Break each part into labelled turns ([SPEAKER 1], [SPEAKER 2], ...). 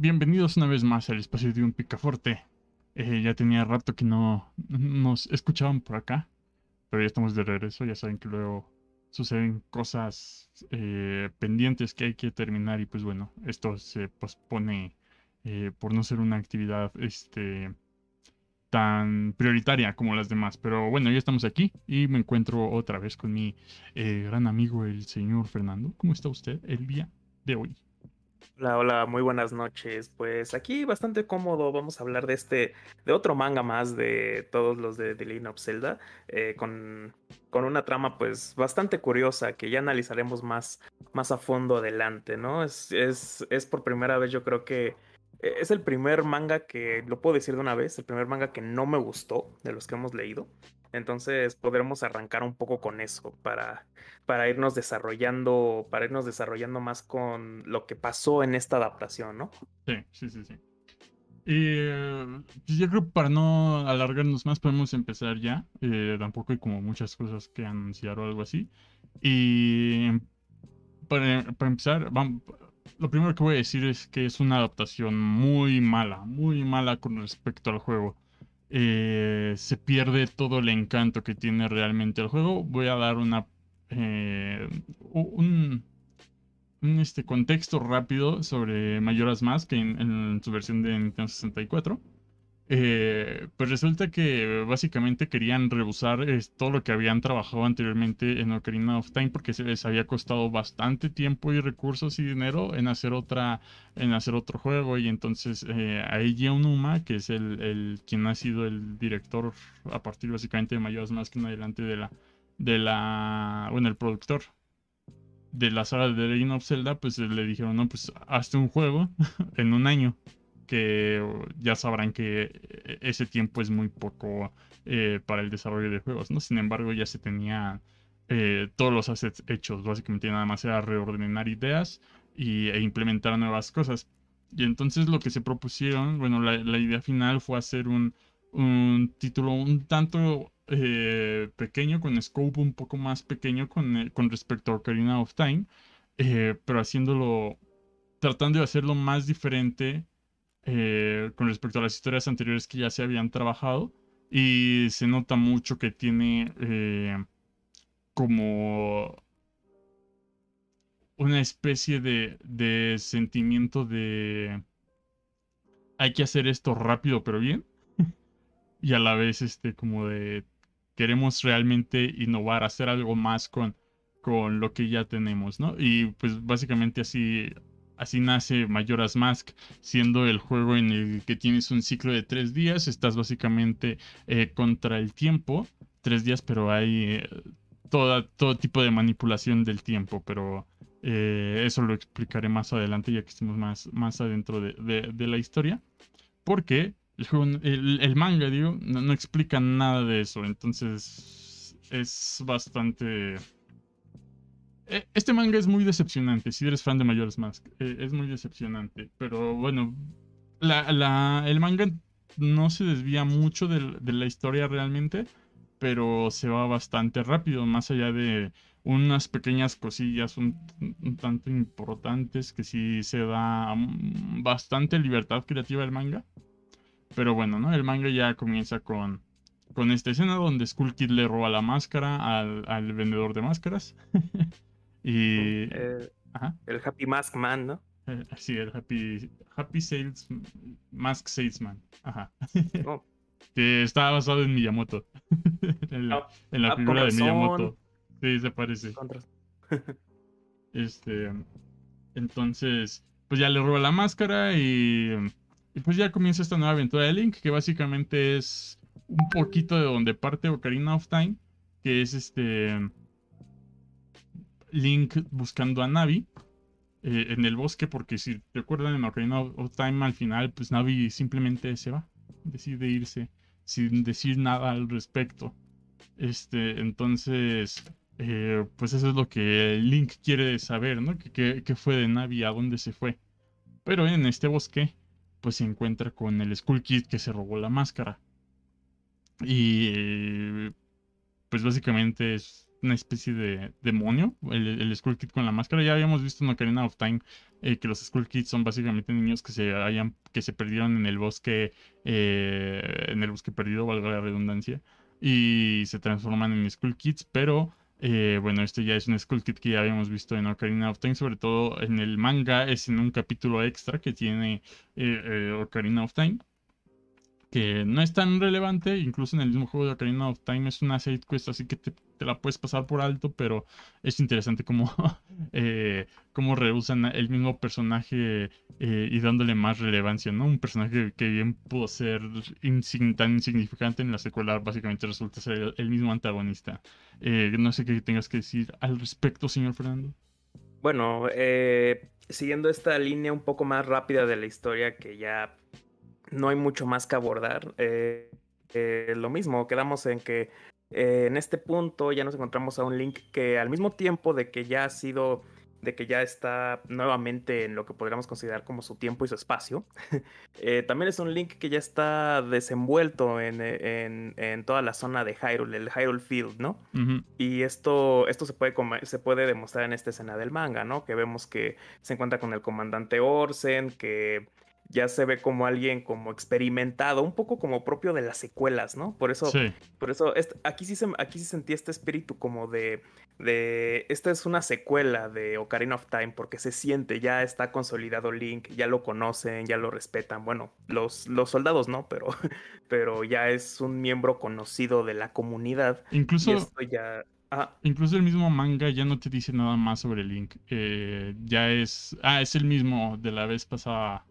[SPEAKER 1] bienvenidos una vez más al espacio de un picaforte. Eh, ya tenía rato que no nos escuchaban por acá, pero ya estamos de regreso. Ya saben que luego suceden cosas eh, pendientes que hay que terminar y pues bueno, esto se pospone eh, por no ser una actividad este, tan prioritaria como las demás. Pero bueno, ya estamos aquí y me encuentro otra vez con mi gran amigo el señor Fernando. ¿Cómo está usted el día de hoy?
[SPEAKER 2] Hola, hola, muy buenas noches. Pues aquí bastante cómodo. Vamos a hablar de este, de otro manga más de todos los de The of Zelda, eh, con, con, una trama pues bastante curiosa que ya analizaremos más, más a fondo adelante, ¿no? Es, es, es por primera vez, yo creo que eh, es el primer manga que, lo puedo decir de una vez, el primer manga que no me gustó de los que hemos leído. Entonces podremos arrancar un poco con eso para, para irnos desarrollando, para irnos desarrollando más con lo que pasó en esta adaptación, ¿no?
[SPEAKER 1] Sí, sí, sí, sí. Y eh, pues yo creo que para no alargarnos más podemos empezar ya. Eh, tampoco hay como muchas cosas que anunciar o algo así. Y para, para empezar, lo primero que voy a decir es que es una adaptación muy mala, muy mala con respecto al juego. Eh, se pierde todo el encanto que tiene realmente el juego. Voy a dar una eh, un, este contexto rápido sobre Mayoras Mask que en, su versión de Nintendo 64. Eh, pues resulta que básicamente querían rehusar todo lo que habían trabajado anteriormente en Ocarina of Time porque se les había costado bastante tiempo y recursos y dinero en hacer otra en hacer otro juego. Y entonces eh, a Eiji Onuma que es el, el, quien ha sido el director a partir básicamente de Mayoras Mask en adelante de la de la bueno el productor de la saga de Legend of Zelda pues le dijeron no pues hazte un juego en un año que ya sabrán que eh, ese tiempo es muy poco eh, para el desarrollo de juegos, ¿no? Sin embargo, ya se tenía eh, todos los assets hechos, básicamente nada más era reordenar ideas y, e implementar nuevas cosas. Y entonces lo que se propusieron, bueno, la, idea final fue hacer un, un título un tanto pequeño, con scope un poco más pequeño con, con respecto a Ocarina of Time, pero haciéndolo, tratando de hacerlo más diferente eh, con respecto a las historias anteriores que ya se habían trabajado. Y se nota mucho que tiene eh, como una especie de, de sentimiento de hay que hacer esto rápido pero bien. y a la vez este como de queremos realmente innovar, hacer algo más con, con lo que ya tenemos, ¿no? Y pues básicamente así Así nace Majora's Mask, siendo el juego en el que tienes un ciclo de tres días. Estás básicamente eh, contra el tiempo. Tres días, pero hay eh, todo tipo de manipulación del tiempo. Pero eh, eso lo explicaré más adelante, ya que estemos más, más adentro de, la historia. Porque el, el, manga, digo, no explica nada de eso. Entonces es bastante este manga es muy decepcionante, si eres fan de Majora's Mask. Eh, es muy decepcionante. Pero bueno, el manga no se desvía mucho de, la historia realmente, pero se va bastante rápido, más allá de unas pequeñas cosillas un, tanto importantes que sí se da bastante libertad creativa el manga. Pero bueno, ¿no? El manga ya comienza con, con esta escena donde Skull Kid le roba la máscara al, al vendedor de máscaras. Y.
[SPEAKER 2] Eh, el Happy Mask Man, ¿no?
[SPEAKER 1] Eh, sí, el Happy, Happy Sales Mask Salesman. Ajá. Oh. que está basado en Miyamoto. en la, ah, figura de Miyamoto. Sí, se parece. este. Entonces, pues ya le roba la máscara y, y. pues ya comienza esta nueva aventura de Link, que básicamente es un poquito de donde parte Ocarina of Time, que es este Link buscando a Navi eh, en el bosque, porque si recuerdan en Ocarina of Time al final, pues Navi simplemente se va, decide irse sin decir nada al respecto. Este, entonces, eh, pues eso es lo que Link quiere saber, ¿no? ¿Qué, fue de Navi? ¿A dónde se fue? Pero en este bosque, pues se encuentra con el Skull Kid que se robó la máscara. Y pues básicamente es una especie de demonio, el, el Skull Kid con la máscara. Ya habíamos visto en Ocarina of Time eh, que los Skull Kids son básicamente niños que se hayan, que se perdieron en el bosque, eh, en el bosque perdido, valga la redundancia, y se transforman en Skull Kids, pero eh, bueno, este ya es un Skull Kid que ya habíamos visto en Ocarina of Time, sobre todo en el manga, es en un capítulo extra que tiene Ocarina of Time que no es tan relevante, incluso en el mismo juego de Ocarina of Time es una side quest, así que te, la puedes pasar por alto, pero es interesante cómo, eh, cómo rehusan el mismo personaje eh, y dándole más relevancia, ¿no? Un personaje que bien pudo ser tan insignificante en la secuela, básicamente resulta ser el, mismo antagonista. Eh, no sé qué tengas que decir al respecto, señor Fernando.
[SPEAKER 2] Bueno, siguiendo esta línea un poco más rápida de la historia que ya no hay mucho más que abordar. Eh, eh, lo mismo, quedamos en que eh, en este punto ya nos encontramos a un Link que al mismo tiempo de que ya ha sido, de que ya está nuevamente en lo que podríamos considerar como su tiempo y su espacio, también es un Link que ya está desenvuelto en, en, toda la zona de Hyrule, el Hyrule Field, ¿no? Y esto, esto se, puede, se puede demostrar en esta escena del manga, ¿no? Que vemos que se encuentra con el comandante Orsen, que ya se ve como alguien como experimentado, un poco como propio de las secuelas, ¿no? Por eso, por eso aquí, sí se, aquí sí sentí este espíritu como de, de, esta es una secuela de Ocarina of Time porque se siente, ya está consolidado Link, ya lo conocen, ya lo respetan, bueno, los, los soldados no, pero, pero ya es un miembro conocido de la comunidad.
[SPEAKER 1] Incluso... ya... Incluso el mismo manga ya no te dice nada más sobre Link. Eh, ya es. Ah, es el mismo de la vez pasada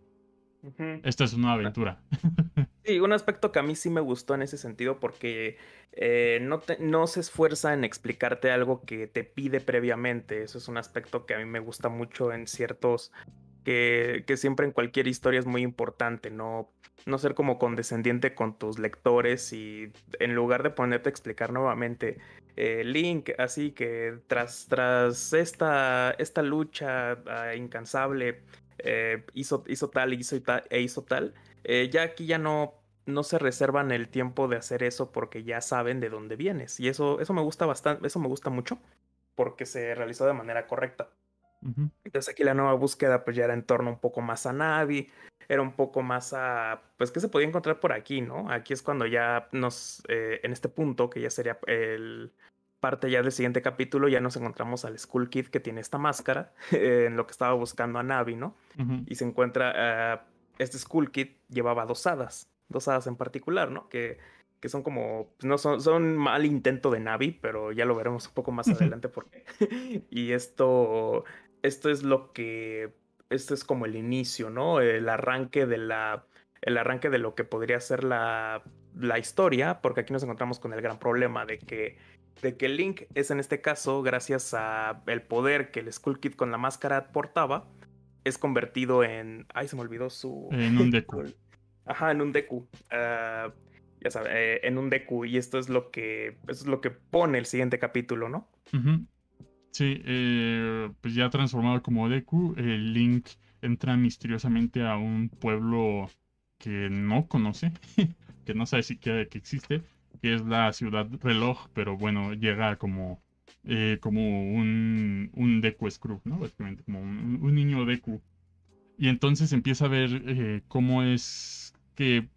[SPEAKER 1] esta es una aventura.
[SPEAKER 2] Sí, un aspecto que a mí sí me gustó en ese sentido porque eh, no, no se esfuerza en explicarte algo que te pide previamente. Eso es un aspecto que a mí me gusta mucho en ciertos... Que, que siempre en cualquier historia es muy importante, no, no ser como condescendiente con tus lectores y en lugar de ponerte a explicar nuevamente eh, Link, así que tras, tras esta, esta lucha ah, incansable eh, hizo, hizo tal hizo tal, e hizo tal. Eh, ya aquí ya no, no se reservan el tiempo de hacer eso porque ya saben de dónde vienes. Y eso, eso me gusta bastante, eso me gusta mucho porque se realizó de manera correcta. Entonces aquí la nueva búsqueda pues ya era en torno un poco más a Navi, era un poco más a, pues, ¿qué se podía encontrar por aquí, no? Aquí es cuando ya nos, eh, en este punto, que ya sería el, parte ya del siguiente capítulo ya nos encontramos al Skull Kid que tiene esta máscara, en lo que estaba buscando a Navi, ¿no? Y se encuentra, uh, este Skull Kid llevaba dos hadas, dos hadas en particular, ¿no? Que, que son como, pues, no son, son mal intento de Navi, pero ya lo veremos un poco más adelante porque... y esto, esto es lo que, esto es como el inicio, ¿no? El arranque de la, el arranque de lo que podría ser la, la historia, porque aquí nos encontramos con el gran problema de que de que Link es en este caso, gracias a el poder que el Skull Kid con la máscara portaba, es convertido en. Ay, se me olvidó su.
[SPEAKER 1] En un Deku.
[SPEAKER 2] Ajá, en un Deku. Ah, ya sabes, eh, en un Deku. Y esto es lo que. es lo que pone el siguiente capítulo, ¿no?
[SPEAKER 1] Sí, eh, pues ya transformado como Deku, el Link entra misteriosamente a un pueblo que no conoce, que no sabe siquiera que existe, que es la ciudad reloj, pero bueno, llega como, eh, como un, un Deku Scrub, ¿no? Básicamente, como un, niño Deku. Y entonces empieza a ver eh, cómo es que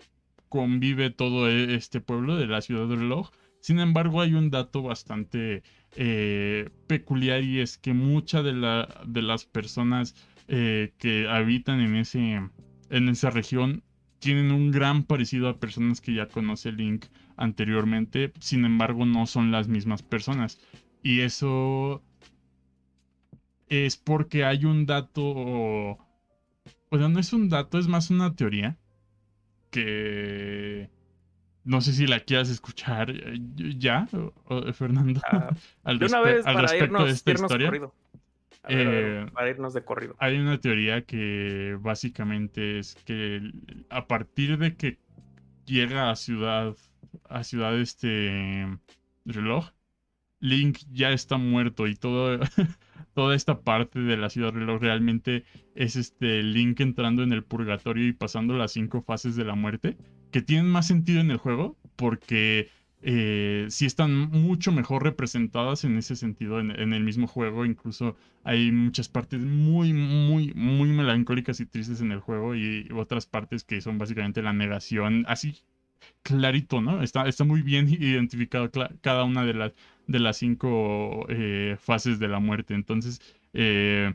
[SPEAKER 1] convive todo e, este pueblo de la ciudad reloj. Sin embargo, hay un dato bastante eh, peculiar y es que muchas de, la, de las personas que habitan en, ese, en esa región tienen un gran parecido a personas que ya conoce Link anteriormente, sin embargo no son las mismas personas. Y eso es porque hay un dato, o sea, no es un dato, es más una teoría que no sé si la quieras escuchar eh, ya, Fernando,
[SPEAKER 2] ah, al, de una vez al respecto de esta historia. Eh, para irnos de corrido.
[SPEAKER 1] Hay una teoría que básicamente es que a partir de que llega a ciudad a Ciudad este reloj, Link ya está muerto y todo, toda esta parte de la ciudad reloj realmente es este Link entrando en el purgatorio y pasando las cinco fases de la muerte, que tienen más sentido en el juego porque eh, sí están mucho mejor representadas en ese sentido en, el mismo juego. Incluso hay muchas partes muy, muy, muy melancólicas y tristes en el juego y otras partes que son básicamente la negación, así clarito, ¿no? Está, está muy bien identificado cada una de las, de las cinco eh, fases de la muerte. Entonces, eh,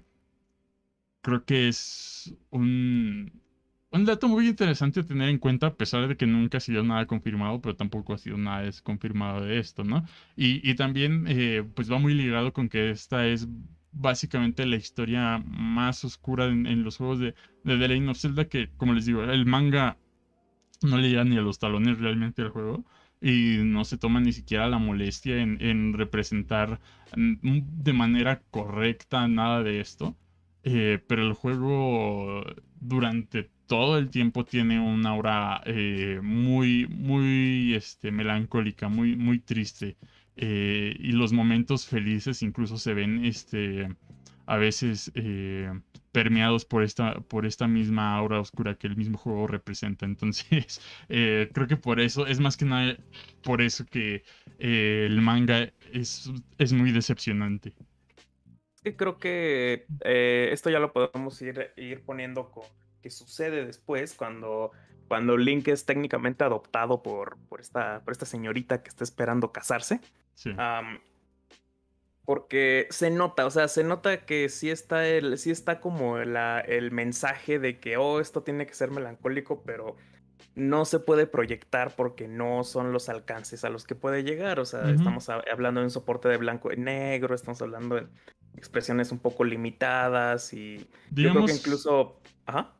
[SPEAKER 1] creo que es un, un dato muy interesante a tener en cuenta, a pesar de que nunca ha sido nada confirmado, pero tampoco ha sido nada desconfirmado de esto, ¿no? Y, también, eh, pues va muy ligado con que esta es básicamente la historia más oscura en, los juegos de, de The Legend of Zelda, que, como les digo, el manga no le llega ni a los talones realmente al juego y no se toma ni siquiera la molestia en, en representar de manera correcta nada de esto. Eh, pero el juego durante todo el tiempo tiene una aura eh, muy, muy este, melancólica, muy, muy triste. Eh, y los momentos felices incluso se ven este, a veces eh, permeados por esta, por esta misma aura oscura que el mismo juego representa. Entonces, creo que por eso, es más que nada por eso que el manga es, es muy decepcionante.
[SPEAKER 2] Creo que esto ya lo podemos ir, ir poniendo con que sucede después cuando, cuando Link es técnicamente adoptado por, por, esta, por esta señorita que está esperando casarse. Sí. Porque se nota, o sea, se nota que sí está, el, sí está como la, el mensaje de que, oh, esto tiene que ser melancólico, pero no se puede proyectar porque no son los alcances a los que puede llegar. O sea, estamos hablando de un soporte de blanco y negro, estamos hablando de expresiones un poco limitadas y yo creo que incluso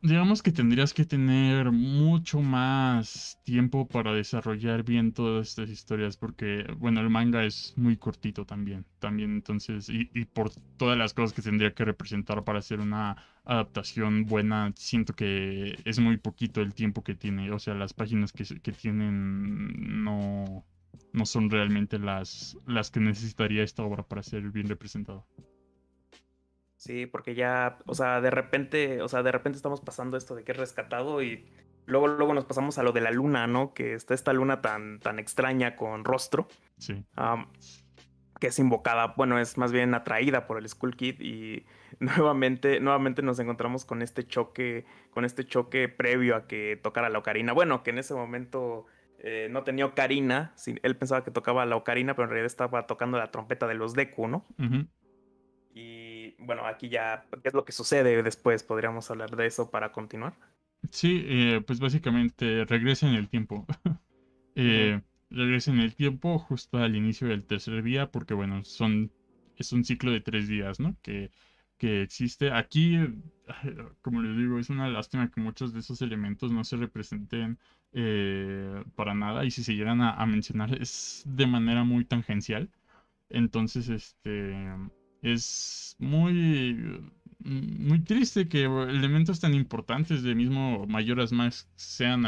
[SPEAKER 1] Digamos que tendrías que tener mucho más tiempo para desarrollar bien todas estas historias, porque, bueno, el manga es muy cortito también. También, entonces, y, por todas las cosas que tendría que representar para hacer una adaptación buena, siento que es muy poquito el tiempo que tiene. O sea, las páginas que, que tienen no, no son realmente las, las que necesitaría esta obra para ser bien representada.
[SPEAKER 2] Sí, porque ya, o sea, de repente, o sea, de repente estamos pasando esto de que es rescatado y luego, luego nos pasamos a lo de la luna, ¿no? Que está esta luna tan, tan extraña con rostro. Sí. que es invocada, bueno, es más bien atraída por el Skull Kid y nuevamente, nuevamente nos encontramos con este choque, con este choque previo a que tocara la ocarina. Bueno, que en ese momento eh, no tenía ocarina, él pensaba que tocaba la ocarina, pero en realidad estaba tocando la trompeta de los Deku, ¿no? Y bueno, aquí ya, ¿qué es lo que sucede después? ¿Podríamos hablar de eso para continuar?
[SPEAKER 1] Sí, eh, pues básicamente regresa en el tiempo. eh, regresa en el tiempo justo al inicio del tercer día, porque bueno, son, es un ciclo de tres días, ¿no? Que, que existe. Aquí, como les digo, es una lástima que muchos de esos elementos no se representen eh, para nada y si se llegan a mencionar es de manera muy tangencial. Entonces, este es muy, muy triste que elementos tan importantes de mismo Mayoras más sean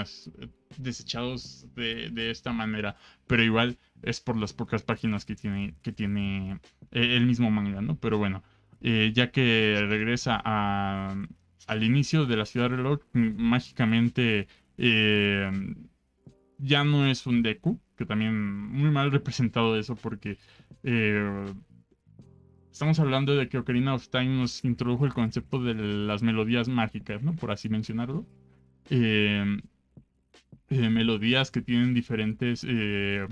[SPEAKER 1] desechados de, esta manera, pero igual es por las pocas páginas que tiene, que tiene eh, el mismo manga, ¿no? Pero bueno, eh, ya que regresa al inicio de la ciudad reloj, mágicamente eh, ya no es un Deku, que también muy mal representado eso porque estamos hablando de que Ocarina of Time nos introdujo el concepto de las melodías mágicas, ¿no? Por así mencionarlo. Eh, eh, melodías que tienen diferentes eh,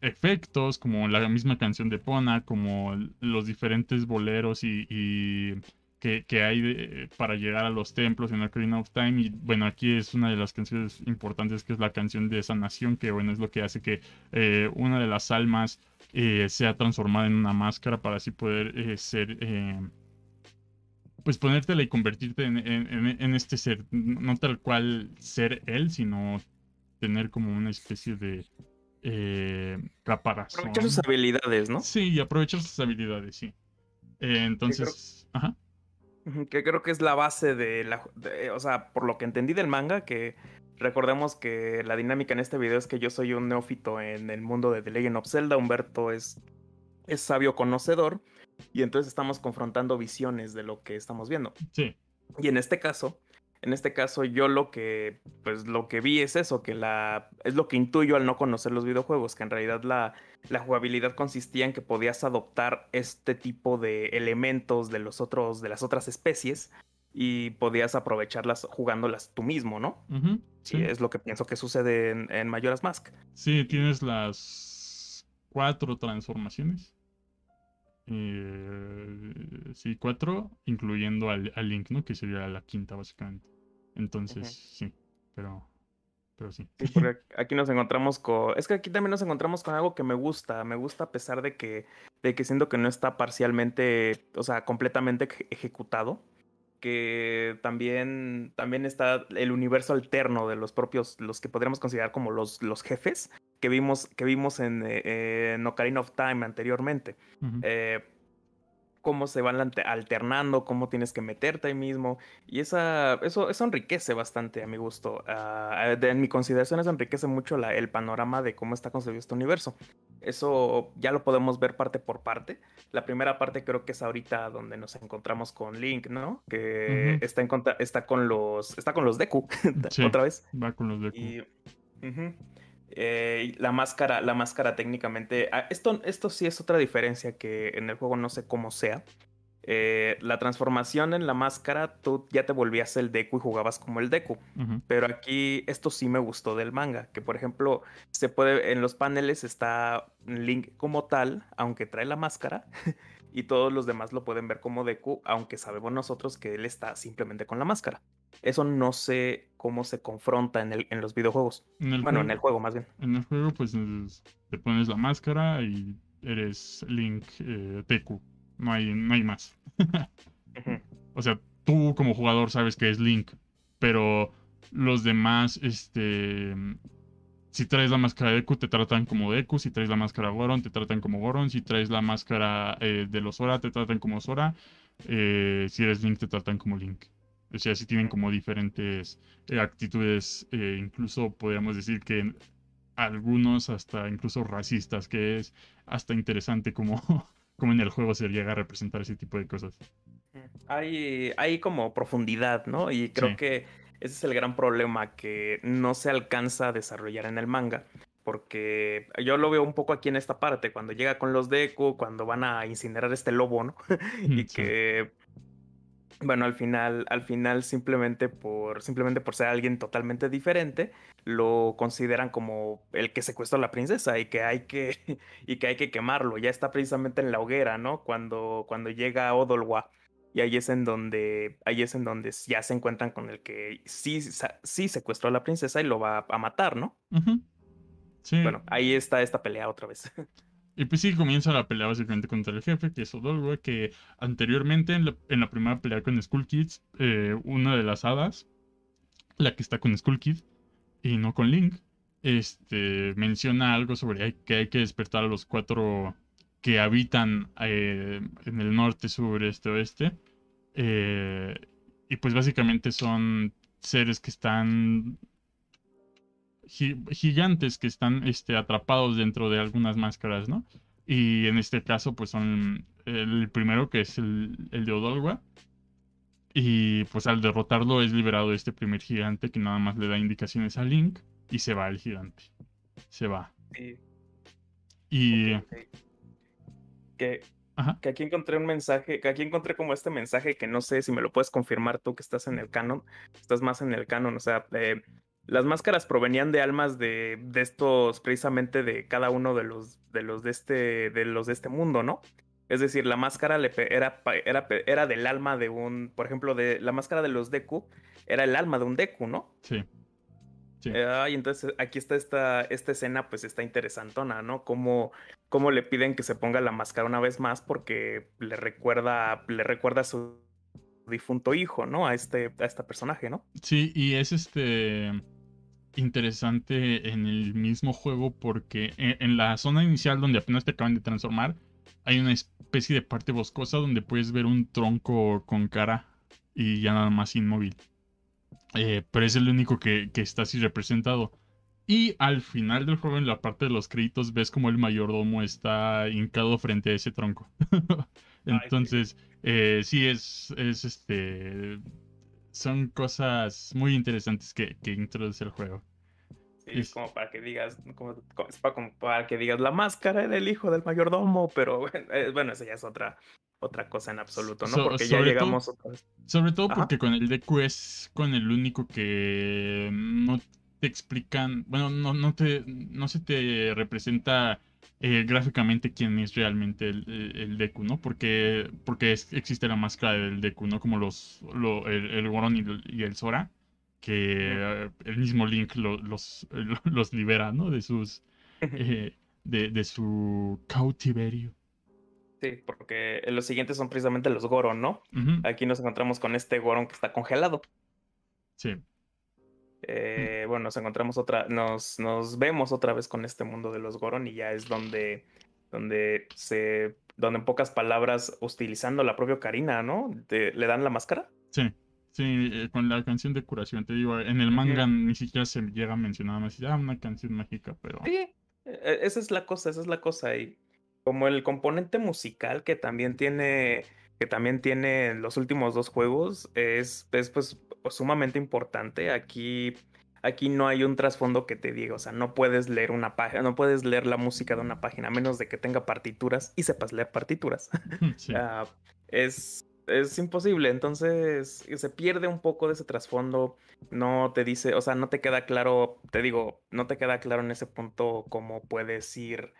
[SPEAKER 1] efectos, como la misma canción de Pona, como los diferentes boleros y, que, hay para llegar a los templos en Ocarina of Time. Y bueno, aquí es una de las canciones importantes que es la canción de sanación, que bueno, es lo que hace que una de las almas eh, sea transformada en una máscara para así poder eh, ser, eh, pues ponértela y convertirte en, este ser, no tal cual ser él, sino tener como una especie de caparazón.
[SPEAKER 2] Aprovechar sus habilidades, ¿no?
[SPEAKER 1] Sí, y aprovechar sus habilidades, sí. entonces, ajá.
[SPEAKER 2] Que creo que es la base de la, o sea, por lo que entendí del manga, que Recordemos que la dinámica en este video es que yo soy un neófito en el mundo de The Legend of Zelda, Humberto es, es sabio conocedor, y entonces estamos confrontando visiones de lo que estamos viendo.
[SPEAKER 1] Sí.
[SPEAKER 2] Y en este caso, En este caso, yo lo que, pues lo que vi es eso, que la, es lo que intuyo al no conocer los videojuegos, que en realidad la, la jugabilidad consistía en que podías adoptar este tipo de elementos de los otros, de las otras especies y podías aprovecharlas jugándolas tú mismo, ¿no? sí. es lo que pienso que sucede en, en Majora's Mask.
[SPEAKER 1] Sí, tienes las cuatro transformaciones. Eh, sí, cuatro, incluyendo al, Link, ¿no? Que sería la quinta, básicamente. Entonces, sí, pero, pero sí.
[SPEAKER 2] aquí nos encontramos con. Es que aquí también nos encontramos con algo que me gusta. Me gusta a pesar de que, de que siento que no está parcialmente, o sea, completamente ejecutado que también, también está el universo alterno de los propios, los que podríamos considerar como los, los jefes que vimos, que vimos en, eh, Ocarina of Time anteriormente cómo se van alternando, cómo tienes que meterte ahí mismo. Y esa, eso, eso enriquece bastante a mi gusto. Uh, en mi consideración, eso enriquece mucho la, el panorama de cómo está concebido este universo. Eso ya lo podemos ver parte por parte. La primera parte creo que es ahorita donde nos encontramos con Link, ¿no? Que está, en está con los está con los Deku otra vez.
[SPEAKER 1] Va con los Deku.
[SPEAKER 2] Eh, la máscara, la máscara técnicamente. Ah, esto, esto sí es otra diferencia que en el juego no sé cómo sea. Eh, la transformación en la máscara, tú ya te volvías el Deku y jugabas como el Deku. Pero aquí esto sí me gustó del manga. Que por ejemplo, se puede. En los paneles está Link como tal, aunque trae la máscara. y todos los demás lo pueden ver como Deku, aunque sabemos nosotros que él está simplemente con la máscara. Eso no sé cómo se confronta en, el, en los videojuegos. bueno, en el juego más bien.
[SPEAKER 1] En el juego, pues te pones la máscara y eres Link eh, Deku. No hay, no hay más. O sea, tú como jugador sabes que es Link, pero los demás, este, si traes la máscara de Deku, te tratan como Deku. Si traes la máscara Goron, te tratan como Goron. Si traes la máscara eh, de los Sora, te tratan como Sora. Eh, si eres Link, te tratan como Link. O sea, si tienen como diferentes eh, actitudes, incluso podríamos decir que algunos hasta incluso racistas, que es hasta interesante como, como en el juego se llega a representar ese tipo de cosas.
[SPEAKER 2] Hay, hay como profundidad, ¿no? Y creo que ese es el gran problema que no se alcanza a desarrollar en el manga. Porque yo lo veo un poco aquí en esta parte, cuando llega con los Deku, cuando van a incinerar este lobo, ¿no? y que bueno, al final, al final simplemente por, simplemente por ser alguien totalmente diferente, lo consideran como el que secuestró a la princesa y que hay que, y que hay que quemarlo. Ya está precisamente en la hoguera, ¿no? Cuando, cuando llega Odolwa y ahí es en donde, ahí es en donde ya se encuentran con el que sí, sí secuestró a la princesa y lo va a matar, ¿no? Sí. Bueno, ahí está esta pelea otra vez.
[SPEAKER 1] Y pues sí, comienza la pelea básicamente contra el jefe, que es Odolwa, que anteriormente en la, primera pelea con Skull Kids, eh, una de las hadas, la que está con Skull Kid y no con Link, este, menciona algo sobre que hay que despertar a los cuatro que habitan eh, en el norte, sur, este, oeste. Eh, y pues básicamente son seres que están gigantes que están este, atrapados dentro de algunas máscaras, ¿no? Y en este caso, pues son el primero que es el, el de Odolwa. Y pues al derrotarlo es liberado este primer gigante que nada más le da indicaciones a Link y se va el gigante. Se va. Y
[SPEAKER 2] que, que aquí encontré un mensaje, que aquí encontré como este mensaje que no sé si me lo puedes confirmar tú que estás en el canon, estás más en el canon, o sea, eh, las máscaras provenían de almas de, de, estos, precisamente de cada uno de los, de los de este, de los de este mundo, ¿no? Es decir, la máscara le era, era, era del alma de un, por ejemplo, de la máscara de los Deku, era el alma de un Deku, ¿no?
[SPEAKER 1] Sí.
[SPEAKER 2] Eh, y entonces aquí está esta, esta escena, pues está interesantona, ¿no? Cómo, cómo le piden que se ponga la máscara una vez más porque le recuerda, le recuerda a su difunto hijo, ¿no? A este, a este personaje, ¿no?
[SPEAKER 1] Sí, y es este interesante en el mismo juego porque en, en la zona inicial donde apenas te acaban de transformar, hay una especie de parte boscosa donde puedes ver un tronco con cara y ya nada más inmóvil. Eh, pero es el único que, está así representado. Y al final del juego, en la parte de los créditos, ves como el mayordomo está hincado frente a ese tronco. Entonces, eh, sí, es, es este. Son cosas muy interesantes que, que introduce el juego.
[SPEAKER 2] Sí, es como para que digas, como, como, para que digas la máscara del hijo del mayordomo, pero bueno, esa ya es otra, otra cosa en absoluto, ¿no? porque ya llegamos otra vez.
[SPEAKER 1] Sobre todo porque con el Deku es con el único que no te explican, bueno, no, no te, no se te representa eh, gráficamente quién es realmente el, el, Deku, ¿no? Porque, porque existe la máscara del Deku, ¿no? Como los, el, el Goron y el Sora que el mismo Link los, los libera, ¿no? De sus. Eh, de, su cautiverio.
[SPEAKER 2] Sí, porque los siguientes son precisamente los Goron, ¿no? Aquí nos encontramos con este Goron que está congelado.
[SPEAKER 1] Sí.
[SPEAKER 2] Eh, bueno, nos encontramos otra, nos, nos vemos otra vez con este mundo de los Goron y ya es donde, donde se, donde en pocas palabras, utilizando la propia Karina, ¿no? le dan la máscara.
[SPEAKER 1] Sí. Sí, eh, con la canción de curación, te digo, en el manga ni siquiera se llega a mencionar más, ah, una canción mágica, pero...
[SPEAKER 2] Sí, e, e, esa es la cosa, esa es la cosa, y como el componente musical que también tiene, que también tiene los últimos dos juegos, es, es pues, sumamente importante, aquí... Aquí no hay un trasfondo que te diga, o sea, no puedes leer una página, no puedes leer la música de una página a menos de que tenga partituras y sepas leer partituras. Sí. es, es imposible, entonces se pierde un poco de ese trasfondo, no te dice, o sea, no te queda claro, te digo, no te queda claro en ese punto cómo puedes ir,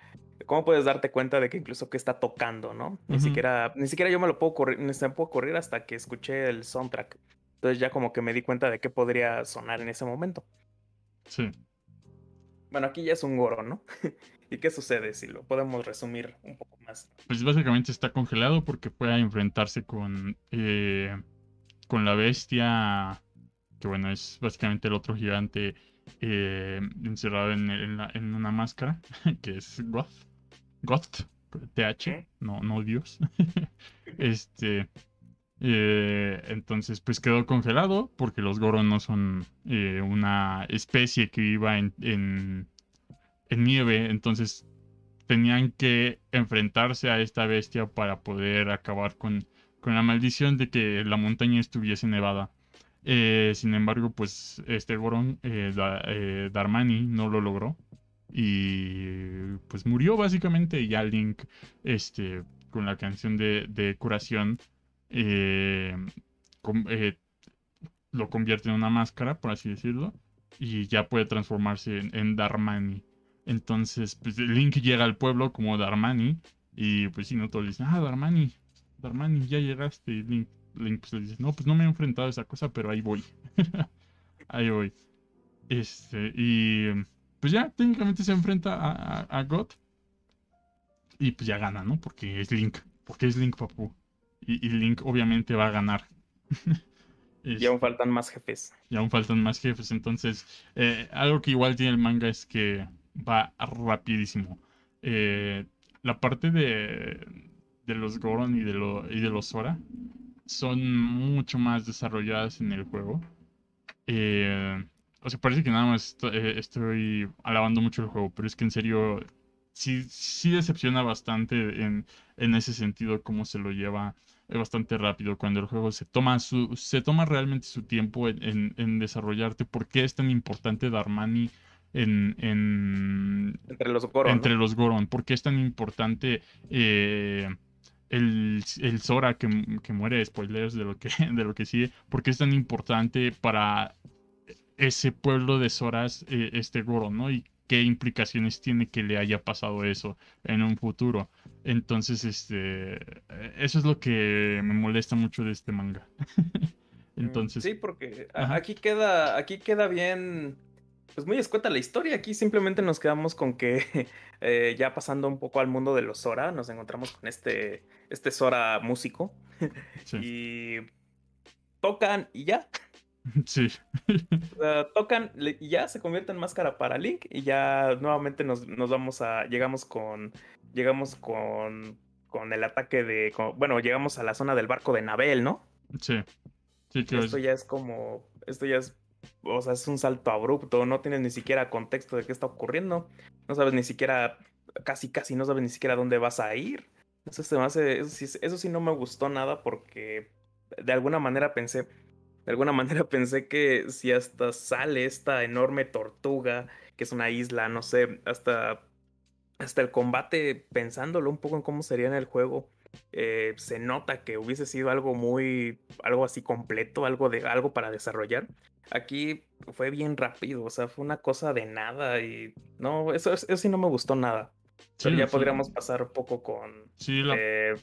[SPEAKER 2] cómo puedes darte cuenta de que incluso que está tocando, ¿no? Ni siquiera, ni siquiera yo me lo puedo correr, ni se me puedo correr hasta que escuché el soundtrack. Entonces ya como que me di cuenta de qué podría sonar en ese momento.
[SPEAKER 1] Sí.
[SPEAKER 2] Bueno, aquí ya es un goro, ¿no? ¿Y qué sucede si lo podemos resumir un poco más?
[SPEAKER 1] Pues básicamente está congelado porque a enfrentarse con, eh, con la bestia, que bueno, es básicamente el otro gigante eh, encerrado en, en, una máscara, que es Goth. Goth, TH, no, no Dios. este. Eh, entonces, pues quedó congelado porque los Goron no son una especie que viva en, en nieve, entonces tenían que enfrentarse a esta bestia para poder acabar con, con la maldición de que la montaña estuviese nevada. Eh, sin embargo, pues este eh, eh, Darmani, no lo logró. Y pues murió básicamente. Y ya Link, este, con la canción de, curación, lo convierte en una máscara, por así decirlo. Y ya puede transformarse en, Darmani. Entonces, pues Link llega al pueblo como Darmani. Y pues si no, todos dicen, ah, Darmani, Darmani, ya llegaste. Y Link, pues, le dice, no, pues no me he enfrentado a esa cosa, pero ahí voy. ahí voy. Este, y pues ya técnicamente se enfrenta a, God. Y pues ya gana, ¿no? Porque es Link. Porque es Link, papu. Y, Link obviamente va a ganar.
[SPEAKER 2] y aún faltan más jefes.
[SPEAKER 1] Y aún faltan más jefes. Entonces, eh, algo que igual tiene el manga es que va rapidísimo. Eh, la parte de, de los Goron y de, lo, y de los Sora son mucho más desarrolladas en el juego. Eh, o sea, parece que nada más eh, estoy, alabando mucho el juego, pero es que en serio sí, sí decepciona bastante en, en ese sentido cómo se lo lleva bastante rápido cuando el juego se toma su se toma realmente su tiempo en, en, en desarrollarte por qué es tan importante Darmani en,
[SPEAKER 2] entre los Goron.
[SPEAKER 1] Entre los Goron. ¿Por qué es tan importante eh, el, el, Sora que, muere? Spoilers de lo que, de lo que sigue. ¿Por qué es tan importante para ese pueblo de Zoras eh, este Goron, ¿no? Y qué implicaciones tiene que le haya pasado eso en un futuro. Entonces, este, eso es lo que me molesta mucho de este manga. Entonces,
[SPEAKER 2] sí, porque aquí queda, aquí queda bien pues muy escueta la historia. Aquí simplemente nos quedamos con que eh, ya pasando un poco al mundo de los Sora, nos encontramos con este, este Sora músico. y tocan y ya.
[SPEAKER 1] Sí.
[SPEAKER 2] tocan y ya se convierte en máscara para Link y ya nuevamente nos, vamos a. Llegamos con. Llegamos con. Con el ataque de. bueno, llegamos a la zona del barco de Nabel, ¿no?
[SPEAKER 1] Sí.
[SPEAKER 2] sí esto ya es como. Esto ya es o sea, es un salto abrupto, no tienes ni siquiera contexto de qué está ocurriendo, no sabes ni siquiera, casi casi no sabes ni siquiera dónde vas a ir. Eso, se me hace, eso, sí, eso sí no me gustó nada porque de alguna manera pensé, De alguna manera pensé que si hasta sale esta enorme tortuga, que es una isla, no sé, hasta, hasta el combate, pensándolo un poco en cómo sería en el juego, eh, se nota que hubiese sido algo muy, algo así completo, algo de algo para desarrollar. Aquí fue bien rápido, o sea, fue una cosa de nada y no, eso, eso sí no me gustó nada. Pero ya podríamos pasar un poco con.
[SPEAKER 1] Sí, la, eh,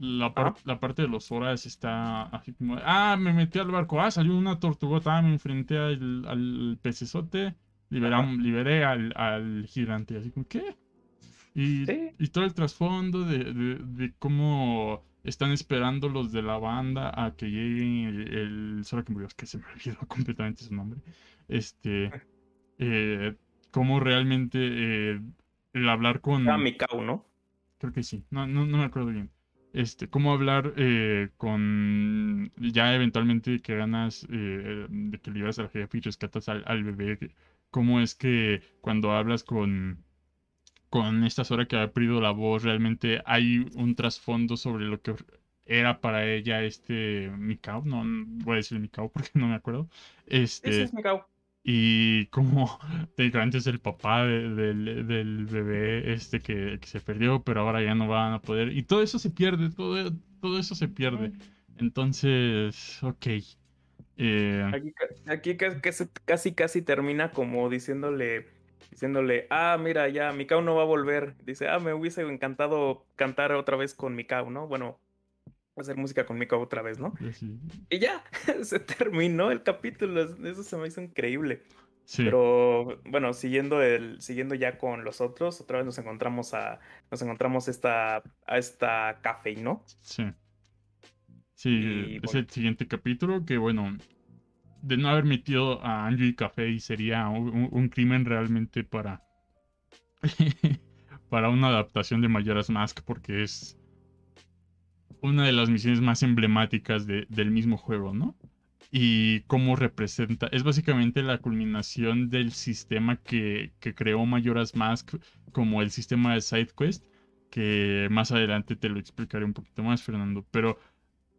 [SPEAKER 1] la, la, parte de los horas está así como. Ah, me metí al barco. Ah, salió una tortugota. Ah, me enfrenté al, al pecesote. liberé al, al, gigante. Así como, ¿qué? Y, y todo el trasfondo de, de, de, cómo están esperando los de la banda a que llegue el, solo que murió, es que se me olvidó completamente su nombre. Este. Eh, cómo realmente eh, el hablar con.
[SPEAKER 2] Ah, Mikau, ¿no?
[SPEAKER 1] Creo que sí. No, no, no me acuerdo bien. Este, cómo hablar eh, con. Ya eventualmente que ganas. Eh, de que liberas al jefe y rescatas al, al, bebé. Cómo es que cuando hablas con. Con esta Sora que ha perdido la voz, realmente hay un trasfondo sobre lo que era para ella este Mikau. No, voy a decir Mikau porque no me acuerdo. Este,
[SPEAKER 2] Ese es Mikau
[SPEAKER 1] y como técnicamente es el papá del, del, bebé este que, se perdió, pero ahora ya no van a poder. Y todo eso se pierde, todo, todo eso se pierde. Entonces, ok.
[SPEAKER 2] Eh... Aquí, aquí casi, casi, termina como diciéndole, diciéndole, ah, mira, ya, Mikau no va a volver. Dice, ah, me hubiese encantado cantar otra vez con Mikau, ¿no? Bueno, hacer música con Miko otra vez, ¿no? Y ya, se terminó el capítulo, eso se me hizo increíble. Pero bueno, siguiendo el, siguiendo ya con los otros, otra vez nos encontramos a, nos encontramos esta, a esta café, ¿no?
[SPEAKER 1] Sí. Sí, es el siguiente capítulo que bueno, de no haber metido a Angie y Café sería un, un crimen realmente para para una adaptación de Majora's Mask porque es una de las misiones más emblemáticas del mismo juego, ¿no? Y cómo representa, es básicamente la culminación del sistema que, creó Majora's Mask como el sistema de SideQuest, que más adelante te lo explicaré un poquito más, Fernando. Pero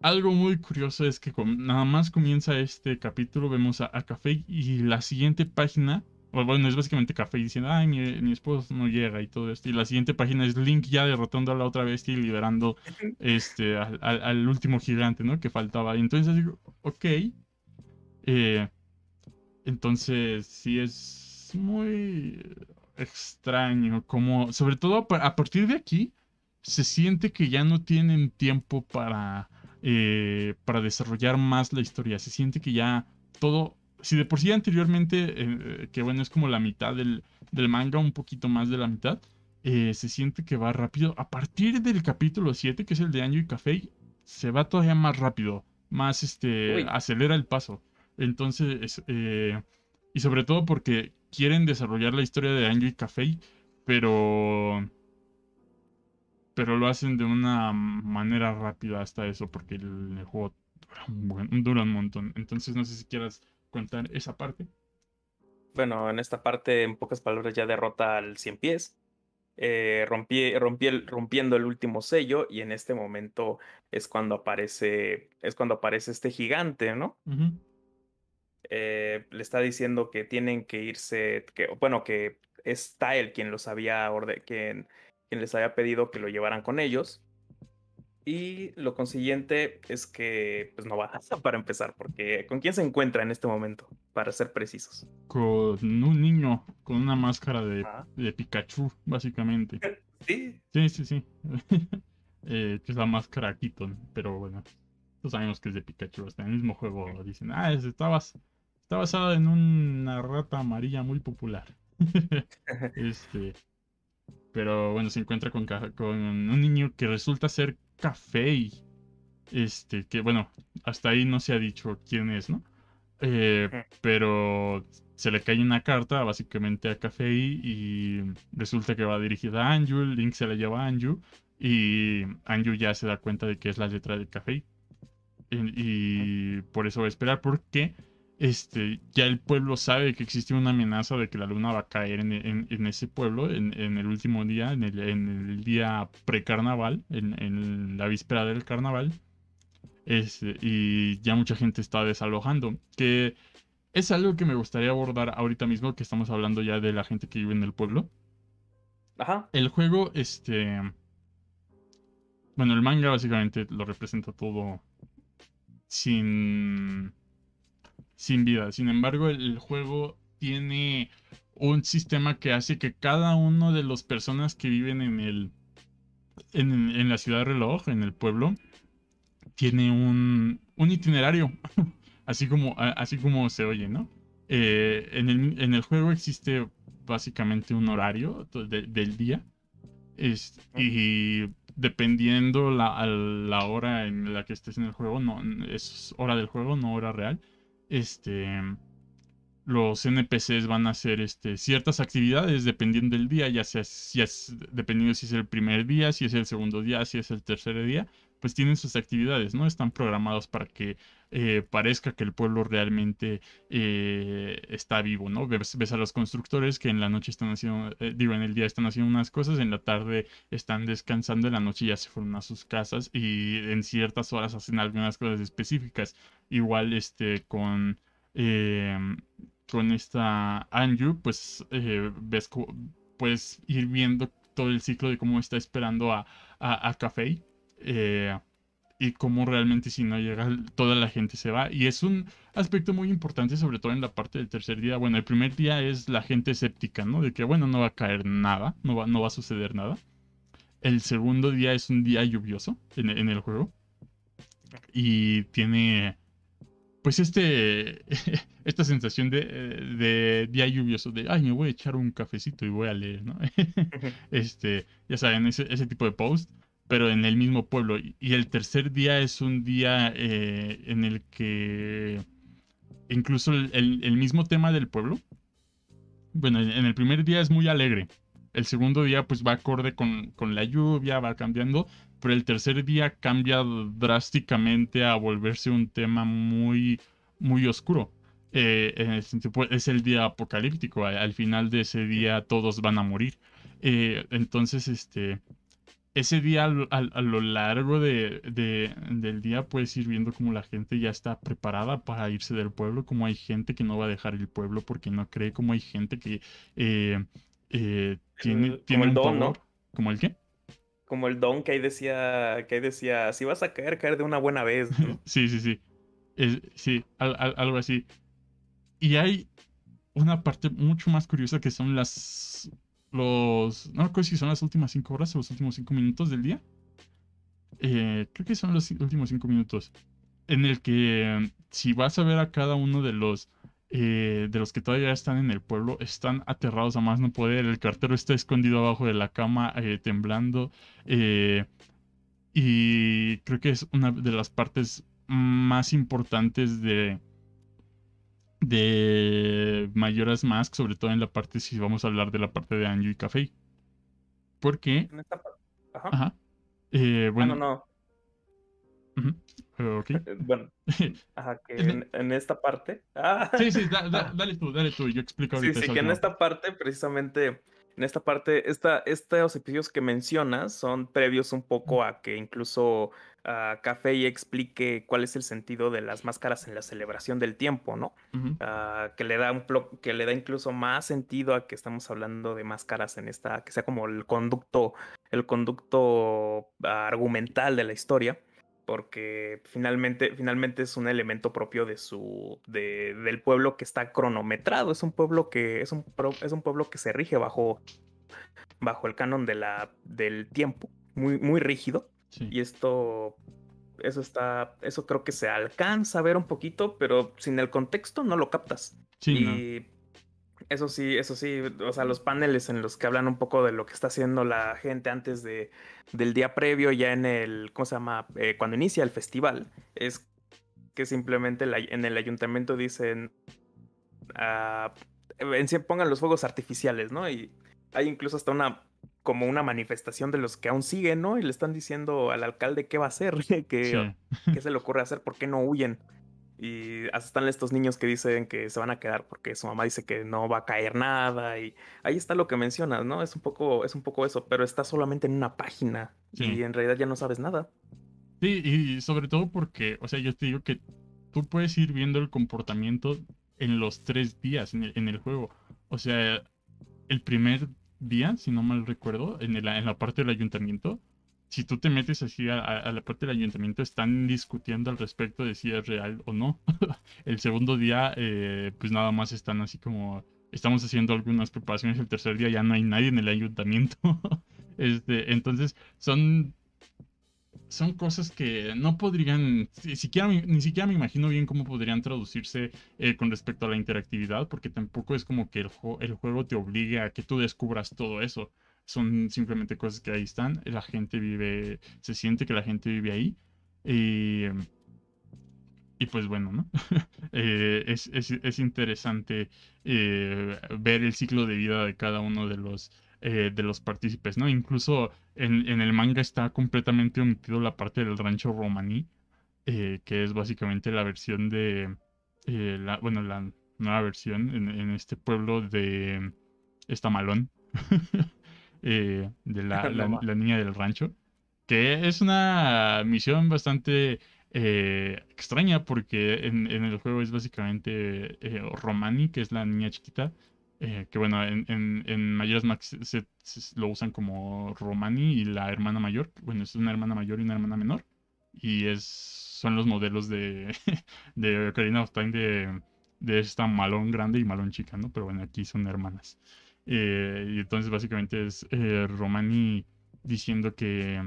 [SPEAKER 1] algo muy curioso es que nada más comienza este capítulo, vemos a, a Café y la siguiente página bueno, es básicamente Café diciendo, ay, mi, esposo no llega y todo esto. Y la siguiente página es Link ya derrotando a la otra bestia y liberando este, al, último gigante, ¿no? Que faltaba. Y entonces digo, ok. Eh, entonces, sí es muy extraño. Como, sobre todo a partir de aquí, se siente que ya no tienen tiempo para, eh, para desarrollar más la historia. Se siente que ya todo si de por sí anteriormente, eh, que bueno, es como la mitad del, manga, un poquito más de la mitad, eh, se siente que va rápido. A partir del capítulo 7, que es el de Año y Café, se va todavía más rápido, más este, acelera el paso. Entonces, eh, y sobre todo porque quieren desarrollar la historia de Año y Café, pero pero lo hacen de una manera rápida hasta eso, porque el, juego dura un, dura un montón. Entonces, no sé si quieras contar esa parte?
[SPEAKER 2] Bueno, en esta parte, en pocas palabras, ya derrota al cien pies. Eh, rompí, rompiendo el último sello y en este momento es cuando aparece es cuando aparece este gigante no eh, le está diciendo que tienen que irse que bueno que es Tael quien los había orde quien, quien les había pedido que lo llevaran con ellos y lo consiguiente es que pues no va para empezar, porque ¿con quién se encuentra en este momento? Para ser precisos.
[SPEAKER 1] Con un niño con una máscara de, de Pikachu, básicamente.
[SPEAKER 2] Sí.
[SPEAKER 1] Sí, sí, sí. eh, que es la máscara Keaton, pero bueno. Todos sabemos que es de Pikachu. Hasta en el mismo juego dicen, ah, está, está basado en una rata amarilla muy popular. este. Pero bueno, se encuentra con, con un niño que resulta ser Café. Este, que bueno, hasta ahí no se ha dicho quién es, ¿no? Eh, pero se le cae una carta básicamente a Café y resulta que va dirigida a Anju, Link se la lleva a Anju y Anju ya se da cuenta de que es la letra de Café. Y, y por eso va a esperar porque este, ya el pueblo sabe que existe una amenaza de que la luna va a caer en, ese pueblo en, el último día, en el, día precarnaval, en, en la víspera del carnaval. Este, y ya mucha gente está desalojando. Que es algo que me gustaría abordar ahorita mismo, que estamos hablando ya de la gente que vive en el pueblo.
[SPEAKER 2] Ajá.
[SPEAKER 1] El juego, este. Bueno, el manga básicamente lo representa todo sin. Sin vida. Sin embargo, el juego tiene un sistema que hace que cada uno de las personas que viven en el. En, la ciudad de reloj, en el pueblo, tiene un, un itinerario. así, como, así como se oye, ¿no? Eh, en, el, en, el, juego existe básicamente un horario del día. y dependiendo la, la hora en la que estés en el juego, no es hora del juego, no hora real. Este los NPCs van a hacer este, ciertas actividades dependiendo del día, ya sea si es, dependiendo si es el primer día, si es el segundo día, si es el tercer día, pues tienen sus actividades, ¿no? Están programados para que eh, parezca que el pueblo realmente eh, está vivo, ¿no? Ves, a los constructores que en la noche están haciendo, eh, digo, en el día están haciendo unas cosas, en la tarde están descansando, en la noche ya se fueron a sus casas y en ciertas horas hacen algunas cosas específicas. Igual, este, con con esta Anju, pues ves, puedes ir viendo todo el ciclo de cómo está esperando a, a, a. Eh, y cómo realmente si no llega toda la gente se va. Y es un aspecto muy importante, sobre todo en la parte del tercer día. Bueno, el primer día es la gente escéptica, ¿no? De que, bueno, no va a caer nada, no va, no va a suceder nada. El segundo día es un día lluvioso en, el juego. Y tiene, pues, este, esta sensación de, de, día lluvioso, de, ay, me voy a echar un cafecito y voy a leer, ¿no? este, ya saben, ese, ese tipo de post pero en el mismo pueblo. Y el tercer día es un día eh, en el que incluso el, mismo tema del pueblo, bueno, en el primer día es muy alegre. El segundo día pues va acorde con, la lluvia, va cambiando, pero el tercer día cambia drásticamente a volverse un tema muy, muy oscuro. Eh, pues, es el día apocalíptico, al, final de ese día todos van a morir. Eh, entonces, este, ese día a, lo largo de, del día puedes ir viendo como la gente ya está preparada para irse del pueblo, como hay gente que no va a dejar el pueblo porque no cree, como hay gente que eh, eh, tiene, tiene un don, ¿no? ¿Como el qué?
[SPEAKER 2] Como el don que ahí decía, que ahí decía, si vas a caer, caer de una buena vez.
[SPEAKER 1] sí, sí, sí. sí, algo así. Y hay una parte mucho más curiosa que son las los. No recuerdo si son las últimas cinco horas o los últimos cinco minutos del día. Eh, creo que son los últimos cinco minutos. En el que si vas a ver a cada uno de los. Eh, de los que todavía están en el pueblo, están aterrados a más no poder. El cartero está escondido abajo de la cama, eh, temblando. y creo que es una de las partes más importantes de, de Mayoras Mask, sobre todo en la parte, si vamos a hablar de la parte de Anju y Café. Porque. En esta parte. Ajá. Ajá. Eh, bueno. no,
[SPEAKER 2] no. okay. Eh, bueno, ajá, que en, esta parte. Ah.
[SPEAKER 1] Sí, sí, dale tú, dale tú, yo explico
[SPEAKER 2] ahorita. Sí, sí, que en esta parte, precisamente, en esta parte, esta, estos episodios que mencionas son previos un poco a que incluso uh, Café explique cuál es el sentido de las máscaras en la celebración del tiempo, ¿no? Ah, que, le da un que le da incluso más sentido a que estamos hablando de máscaras en esta, que sea como el conducto, el conducto argumental de la historia porque finalmente, finalmente es un elemento propio de su, de, del pueblo que está cronometrado, es un pueblo que, es un, es un pueblo que se rige bajo, bajo el canon de la, del tiempo, muy, muy rígido, y esto, eso está, eso creo que se alcanza a ver un poquito, pero sin el contexto no lo captas. y eso sí, eso sí, o sea, los paneles en los que hablan un poco de lo que está haciendo la gente antes de, del día previo, ya en el, ¿cómo se llama? Eh, cuando inicia el festival, es que simplemente en el ayuntamiento dicen, uh, pongan los fuegos artificiales, ¿no? Y hay incluso hasta una, como una manifestación de los que aún siguen, ¿no? Y le están diciendo al alcalde qué va a hacer, qué, qué se le ocurre hacer, por qué no huyen. Y hasta están estos niños que dicen que se van a quedar porque su mamá dice que no va a caer nada. Y ahí está lo que mencionas, ¿no? Es un poco, es un poco eso, pero está solamente en una página y en realidad ya no sabes nada.
[SPEAKER 1] Sí, y sobre todo porque, o sea, yo te digo que tú puedes ir viendo el comportamiento en los tres días en el, en el juego. O sea, el primer día, si no mal recuerdo, en, el, en la parte del ayuntamiento, si tú te metes así a, la parte del ayuntamiento, están discutiendo al respecto de si es real o no. el segundo día, eh, pues nada más están así como, estamos haciendo algunas preparaciones. El tercer día ya no hay nadie en el ayuntamiento. este, entonces, son son cosas que no podrían, siquiera, ni siquiera me imagino bien cómo podrían traducirse eh, con respecto a la interactividad, porque tampoco es como que el, juego te obligue a que tú descubras todo eso. Son simplemente cosas que ahí están, la gente vive, se siente que la gente vive ahí. Y, y pues bueno, ¿no? Eh, es, es, es, interesante eh, ver el ciclo de vida de cada uno de los eh, de los partícipes, ¿no? Incluso en, el manga está completamente omitido la parte del rancho romaní, eh, que es básicamente la versión de, eh, la, bueno, la nueva versión en, este pueblo de Estamalón, de la, la, niña del rancho, que es una misión bastante extraña porque en, en, el juego es básicamente Romani, que es la niña chiquita, eh, que bueno, en, en, en Max se, lo usan como Romani y la hermana mayor. Bueno, es una hermana mayor y una hermana menor. Y es, son los modelos de, de Ocarina of Time de, de esta malón grande y malón chica, ¿no? Pero bueno, aquí son hermanas. Eh, y entonces básicamente es eh, Romani diciendo que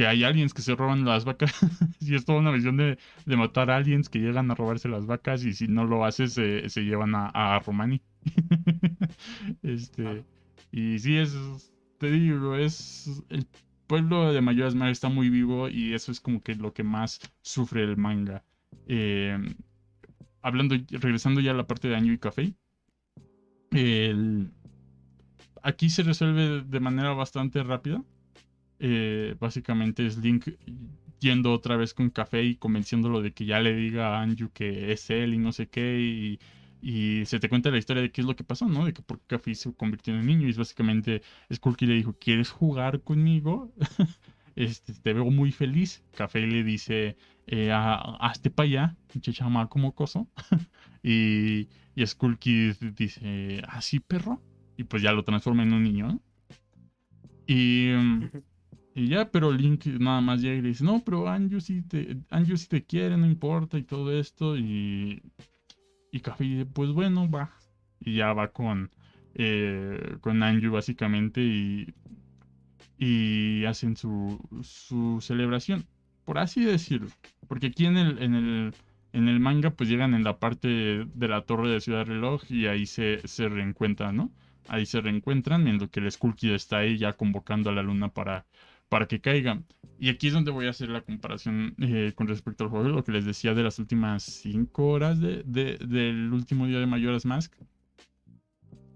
[SPEAKER 1] que hay aliens que se roban las vacas. y es toda una visión de, matar aliens que llegan a robarse las vacas y si no lo haces se llevan a, Romani. este, ah. y sí, es, te digo, es el pueblo de Mayoras Mar está muy vivo y eso es como que lo que más sufre el manga. Eh, hablando, regresando ya a la parte de Año y Café. aquí se resuelve de manera bastante rápida. Eh, básicamente es Link yendo otra vez con Café y convenciéndolo de que ya le diga a Anju que es él y no sé qué. Y, se te cuenta la historia de qué es lo que pasó, ¿no? De que por qué Café se convirtió en niño. Y es básicamente, Skulky le dijo, ¿quieres jugar conmigo? este, te veo muy feliz. Café le dice, eh, hazte para allá, pinche chama como coso. y, y Skulky dice, así ¿Ah, perro. Y pues ya lo transforma en un niño. Y... Y ya, pero Link nada más llega y le dice, no, pero Anju sí te, Anju sí te quiere, no importa y todo esto. Y, y Café dice, pues bueno, va. Y ya va con, eh, con Anju básicamente y, y hacen su, su celebración, por así decirlo. Porque aquí en el, en el, en el manga pues llegan en la parte de la torre de Ciudad Reloj y ahí se, se reencuentran, ¿no? Ahí se reencuentran en lo que el Skull está ahí ya convocando a la luna para para que caiga. Y aquí es donde voy a hacer la comparación eh, con respecto al juego, lo que les decía de las últimas 5 horas de, del último día de Majora's Mask.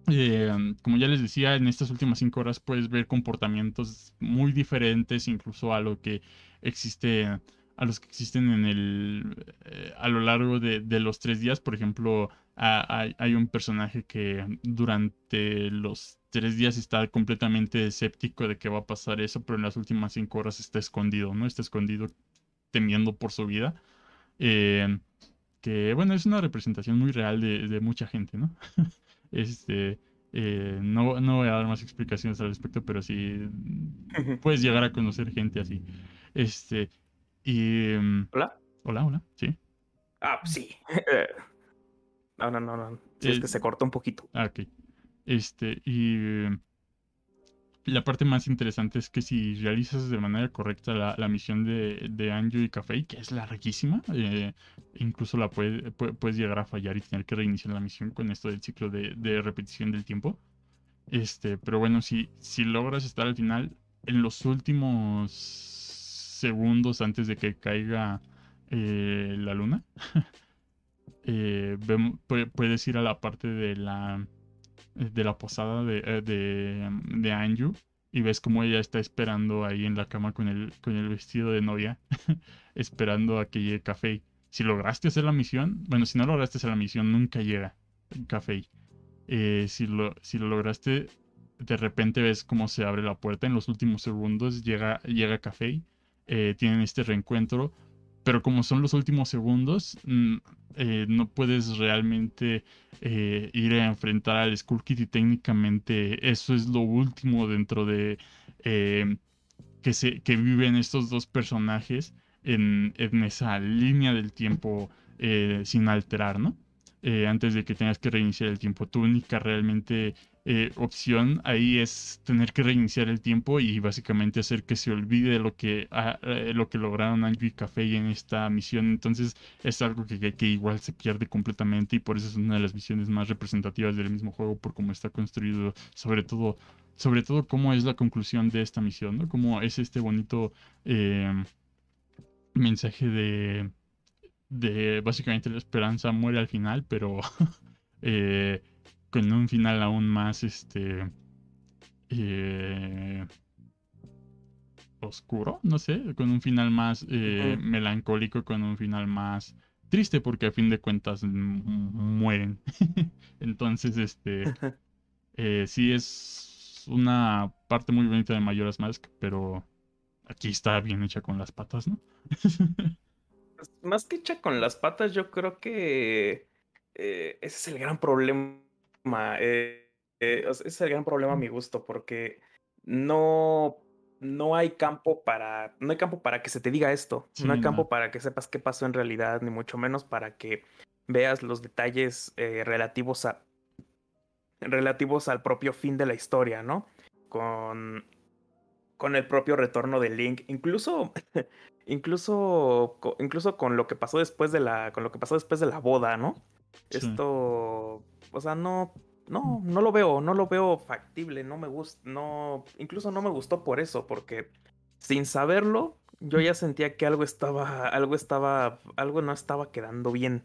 [SPEAKER 1] Eh, como ya les decía, en estas últimas 5 horas puedes ver comportamientos muy diferentes, incluso a lo que existe, a los que existen en el, eh, a lo largo de, los tres días. Por ejemplo, hay, un personaje que durante los tres días está completamente escéptico de que va a pasar eso, pero en las últimas cinco horas está escondido, ¿no? Está escondido temiendo por su vida. Eh, que bueno, es una representación muy real de, mucha gente, ¿no? este, eh, no, no voy a dar más explicaciones al respecto, pero sí puedes llegar a conocer gente así. Este, y... Mm,
[SPEAKER 2] hola.
[SPEAKER 1] Hola, hola, sí.
[SPEAKER 2] Ah, sí. No, no, no, no. es que se cortó un poquito.
[SPEAKER 1] Ah, ok. Este, y la parte más interesante es que si realizas de manera correcta la, misión de, de Anju y Café, que es larguísima, eh, incluso la puede, puedes llegar a fallar y tener que reiniciar la misión con esto del ciclo de, repetición del tiempo. Este, pero bueno, si, si logras estar al final, en los últimos segundos antes de que caiga eh, la luna, eh, puedes ir a la parte de la, de la posada de, eh, de, de, Anju y ves como ella está esperando ahí en la cama con el, con el vestido de novia, esperando a que llegue Café. Si lograste hacer la misión, bueno, si no lograste hacer la misión, nunca llega Café. Eh, si, lo, si lo lograste, de repente ves cómo se abre la puerta en los últimos segundos, llega, llega Café, tienen este reencuentro, pero como son los últimos segundos, mm, eh, no puedes realmente eh, ir a enfrentar al Skull Kid y técnicamente eso es lo último dentro de que, se, que viven estos dos personajes en, en esa línea del tiempo sin alterar, ¿no? antes de que tengas que reiniciar el tiempo. Tu única realmente eh, opción ahí es tener que reiniciar el tiempo y básicamente hacer que se olvide lo que, ah, eh, lo que lograron Angry Café en esta misión. Entonces es algo que, que, igual se pierde completamente y por eso es una de las misiones más representativas del mismo juego por cómo está construido, sobre todo, sobre todo cómo es la conclusión de esta misión, ¿no? Cómo es este bonito eh, mensaje de, de básicamente la esperanza muere al final, pero... con un final aún más este eh, oscuro, no sé, con un final más eh, melancólico, con un final más triste, porque a fin de cuentas mueren. Entonces, este, eh, sí es una parte muy bonita de Mayoras Mask, pero aquí está bien hecha con las patas, ¿no?
[SPEAKER 2] Pues, más que hecha con las patas, yo creo que ese es el gran problema eh, eh, ese es el gran problema a mi gusto, porque no, no hay campo para. No hay campo para que se te diga esto. no hay campo para que sepas qué pasó en realidad, ni mucho menos para que veas los detalles eh, relativos a. relativos al propio fin de la historia, ¿no? Con. Con el propio retorno de Link. Incluso. incluso. Incluso con lo que pasó después de la. Con lo que pasó después de la boda, ¿no? Esto o sea, no, no, no lo veo, no lo veo factible, no me gusta, no, incluso no me gustó por eso, porque sin saberlo, yo ya sentía que algo estaba, algo estaba, algo no estaba quedando bien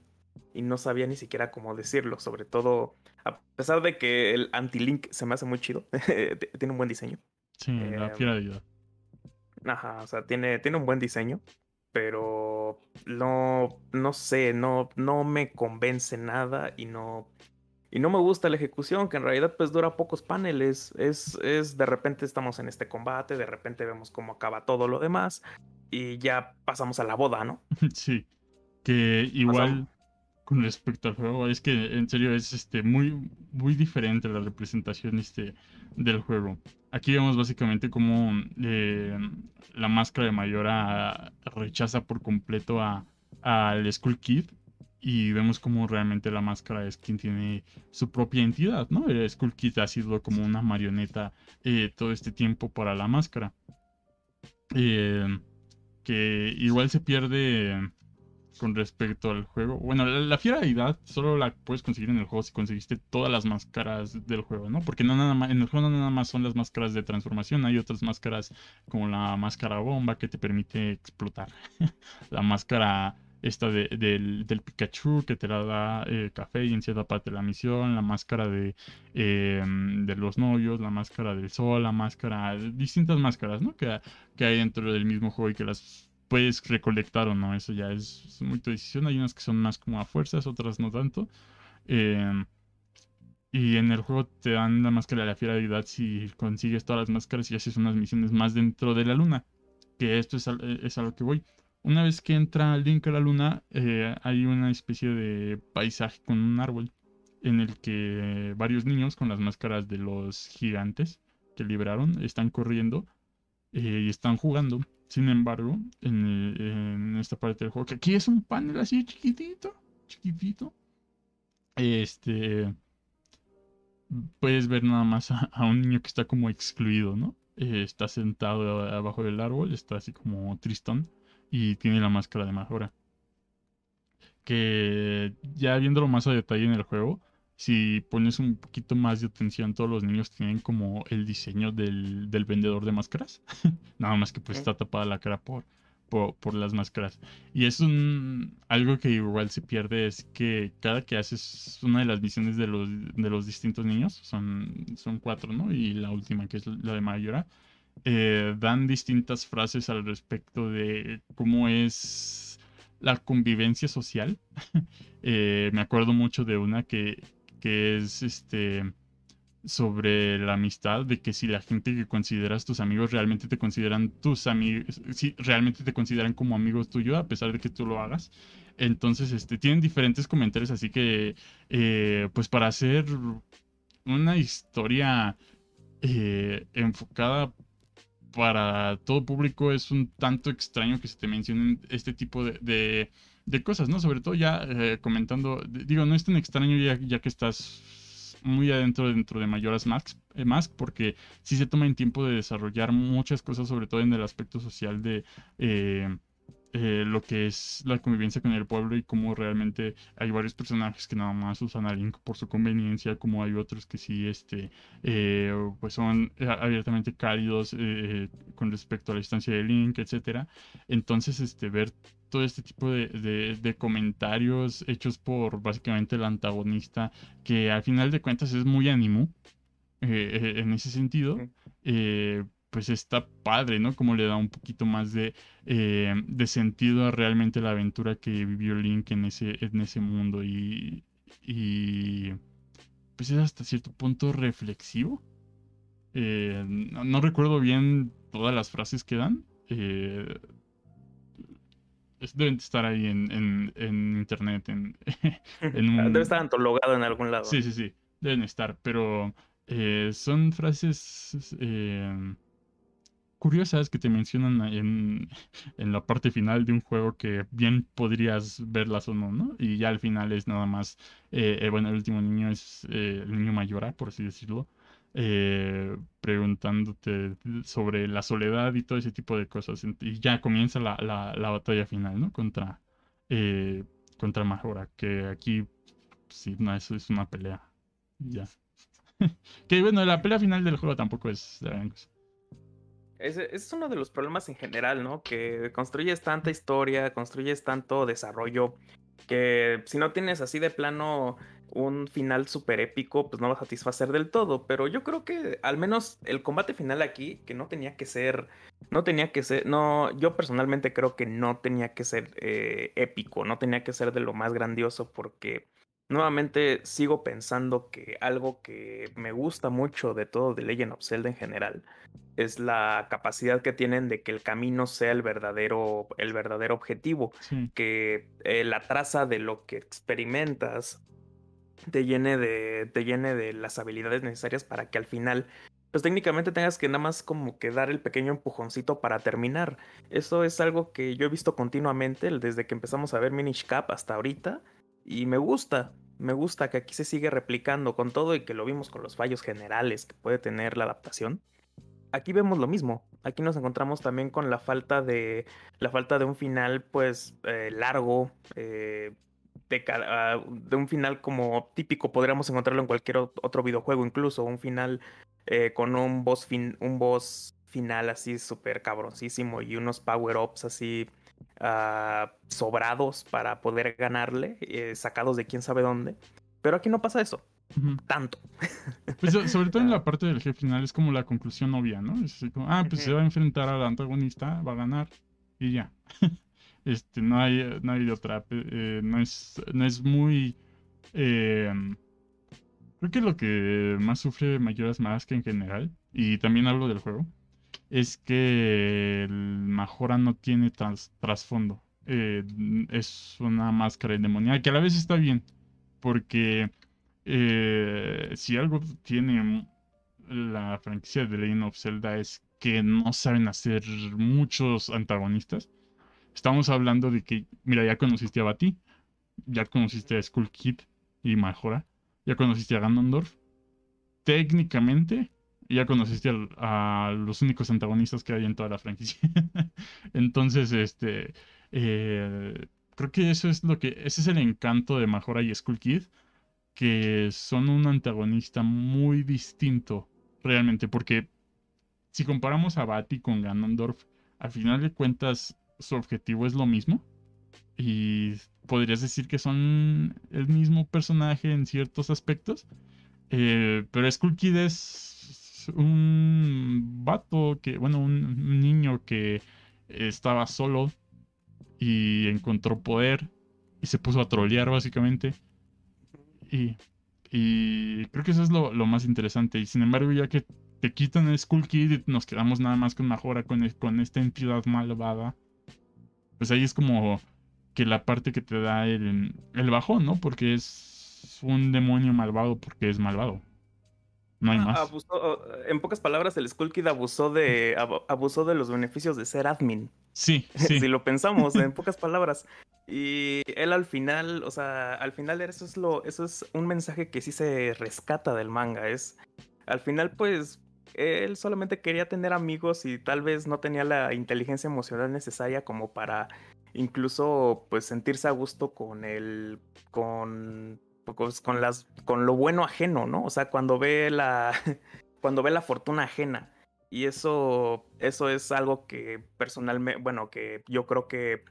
[SPEAKER 2] y no sabía ni siquiera cómo decirlo, sobre todo a pesar de que el anti-link se me hace muy chido, tiene un buen diseño.
[SPEAKER 1] Sí, la em, fiera de
[SPEAKER 2] Ajá, o sea, tiene, tiene un buen diseño, pero no, no sé, no, no me convence nada y no, y no me gusta la ejecución, que en realidad pues dura pocos paneles. Es, es de repente estamos en este combate, de repente vemos cómo acaba todo lo demás y ya pasamos a la boda, ¿no?
[SPEAKER 1] Sí. Que igual con respecto al juego, es que en serio es este muy, muy diferente la representación este, del juego. Aquí vemos básicamente cómo eh, la máscara de Mayora rechaza por completo a, al Skull Kid y vemos como realmente la máscara es quien tiene su propia entidad, ¿no? El Skull Kid ha sido como una marioneta eh, todo este tiempo para la máscara. Eh, que igual se pierde con respecto al juego. Bueno, la, edad solo la puedes conseguir en el juego si conseguiste todas las máscaras del juego, ¿no? Porque no nada más, en el juego no nada más son las máscaras de transformación, hay otras máscaras como la máscara bomba que te permite explotar. la máscara esta de, del, del, Pikachu que te la da eh, Café y en cierta parte de la misión, la máscara de, em, de los novios, la máscara del sol, la máscara, distintas máscaras, ¿no? Que, que hay dentro del mismo juego y que las puedes recolectar o no, eso ya es, muy tu decisión. Hay unas que son más como a fuerzas, otras no tanto. Em, y en el juego te dan la máscara de la fiera deidad si consigues todas las máscaras y haces unas misiones más dentro de la luna. Que esto es es a lo que voy una vez que entra Link a la luna, eh, hay una especie de paisaje con un árbol en el que varios niños con las máscaras de los gigantes que liberaron están corriendo eh, y están jugando. Sin embargo, en, esta parte del juego, que aquí es un panel así chiquitito, chiquitito, este, puedes ver nada más a, un niño que está como excluido, ¿no? Está sentado abajo del árbol, está así como tristón y tiene la máscara de Majora. Que ya viéndolo más a detalle en el juego, si pones un poquito más de atención, todos los niños tienen como el diseño del, vendedor de máscaras. Nada más que pues está tapada la cara por, por, las máscaras. Y es un algo que igual se pierde, es que cada que haces una de las misiones de los, de los distintos niños, son, son cuatro, ¿no? Y la última, que es la de Mayora, eh, dan distintas frases al respecto de cómo es la convivencia social. Eh, me acuerdo mucho de una que, que es este sobre la amistad, de que si la gente que consideras tus amigos realmente te consideran tus amigos, si realmente te consideran como amigos tuyos, a pesar de que tú lo hagas. Entonces, este, tienen diferentes comentarios, así que, eh, pues para hacer una historia eh, enfocada para todo público es un tanto extraño que se te mencionen este tipo de, cosas, ¿no? Sobre todo ya eh, comentando, digo, no es tan extraño ya, ya que estás muy adentro dentro de Mayoras Mask, eh, Mask porque sí se toma en tiempo de desarrollar muchas cosas, sobre todo en el aspecto social de eh, eh, lo que es la convivencia con el pueblo y cómo realmente hay varios personajes que nada más usan a Link por su conveniencia, como hay otros que sí este, pues son abiertamente cálidos con respecto a la distancia de Link, etcétera. Entonces, este, ver todo este tipo de, comentarios hechos por básicamente el antagonista, que al final de cuentas es muy ánimo eh, eh, en ese sentido, eh, pues está padre, ¿no? Como le da un poquito más de, de, sentido a realmente la aventura que vivió Link en ese, en ese mundo y, y pues es hasta cierto punto reflexivo. no, recuerdo bien todas las frases que dan deben estar ahí en, internet. En,
[SPEAKER 2] Debe estar antologado en algún lado.
[SPEAKER 1] Sí, sí, sí. Deben estar. Pero eh, son frases eh, curiosas que te mencionan en, la parte final de un juego que bien podrías verlas o no, ¿no? Y ya al final es nada más. Eh, bueno, el último niño es el niño mayora, por así decirlo. Eh, preguntándote sobre la soledad y todo ese tipo de cosas. Y ya comienza la, la, batalla final, ¿no? Contra, eh, contra Majora, que aquí, sí, no, eso es una pelea. Ya. que bueno, la pelea final del juego tampoco es
[SPEAKER 2] Ese es uno de los problemas en general, ¿no? Que construyes tanta historia, construyes tanto desarrollo, que si no tienes así de plano un final súper épico, pues no va a satisfacer del todo. Pero yo creo que al menos el combate final aquí, que no tenía que ser, no tenía que ser, no, yo personalmente creo que no tenía que ser eh, épico, no tenía que ser de lo más grandioso, porque nuevamente sigo pensando que algo que me gusta mucho de todo de Legend of Zelda en general es la capacidad que tienen de que el camino sea el verdadero, el verdadero objetivo, que eh, la traza de lo que experimentas te llene de, te llene de las habilidades necesarias para que al final, pues técnicamente tengas que nada más como que dar el pequeño empujoncito para terminar. Eso es algo que yo he visto continuamente desde que empezamos a ver Minish Cap hasta ahorita y me gusta. Me gusta que aquí se sigue replicando con todo y que lo vimos con los fallos generales que puede tener la adaptación. Aquí vemos lo mismo. Aquí nos encontramos también con la falta de la falta de un final pues eh, largo, eh, Ah, de, un final como típico, podríamos encontrarlo en cualquier otro videojuego, incluso un final eh, con un boss, fin, un boss final así súper cabroncísimo y unos power-ups así ah, sobrados para poder ganarle, eh, sacados de quién sabe dónde. Pero aquí no pasa eso. Tanto.
[SPEAKER 1] Pues, sobre todo en la parte del jefe final es como la conclusión obvia, ¿no? Es como, ah, pues se va a enfrentar al antagonista, va a ganar y ya. Este, no hay, no hay de otra. Eh, no, es, no es muy. Eh, creo que lo que más sufre Mayoras Mask en general, y también hablo del juego, es que Majora no tiene trasfondo. Eh, es una máscara endemoniada que a la vez está bien, porque si algo tiene la franquicia de Legend of Zelda es que no saben hacer muchos antagonistas. Estamos hablando de que, mira, ya conociste a Bati, ya conociste a Skull Kid y Majora, ya conociste a Ganondorf. Técnicamente, ya conociste a, los únicos antagonistas que hay en toda la franquicia. Entonces, este, eh, creo que eso es lo que, ese es el encanto de Majora y Skull Kid, que son un antagonista muy distinto realmente, porque si comparamos a Bati con Ganondorf, al final de cuentas su objetivo es lo mismo. Y podrías decir que son el mismo personaje en ciertos aspectos. Eh, pero Skull Kid es un vato que, bueno, un, niño que estaba solo y encontró poder y se puso a trolear básicamente. Y creo que eso es lo, más interesante. Y sin embargo, ya que te quitan el Skull Kid y nos quedamos nada más con Majora, con, con esta entidad malvada, pues ahí es como que la parte que te da el, el bajón, ¿no? Porque es un demonio malvado porque es malvado. No hay ah, más.
[SPEAKER 2] en pocas palabras, el Skull Kid abusó de, abusó de los beneficios de ser admin.
[SPEAKER 1] Sí, sí.
[SPEAKER 2] si lo pensamos, en pocas palabras. Y él al final, o sea, al final eso es lo, eso es un mensaje que sí se rescata del manga. Es, al final, pues, él solamente quería tener amigos y tal vez no tenía la inteligencia emocional necesaria como para incluso, pues, sentirse a gusto con el, con con las con lo bueno ajeno, ¿no? O sea, cuando ve la cuando ve la fortuna ajena y eso eso es algo que personalmente, bueno, que yo creo que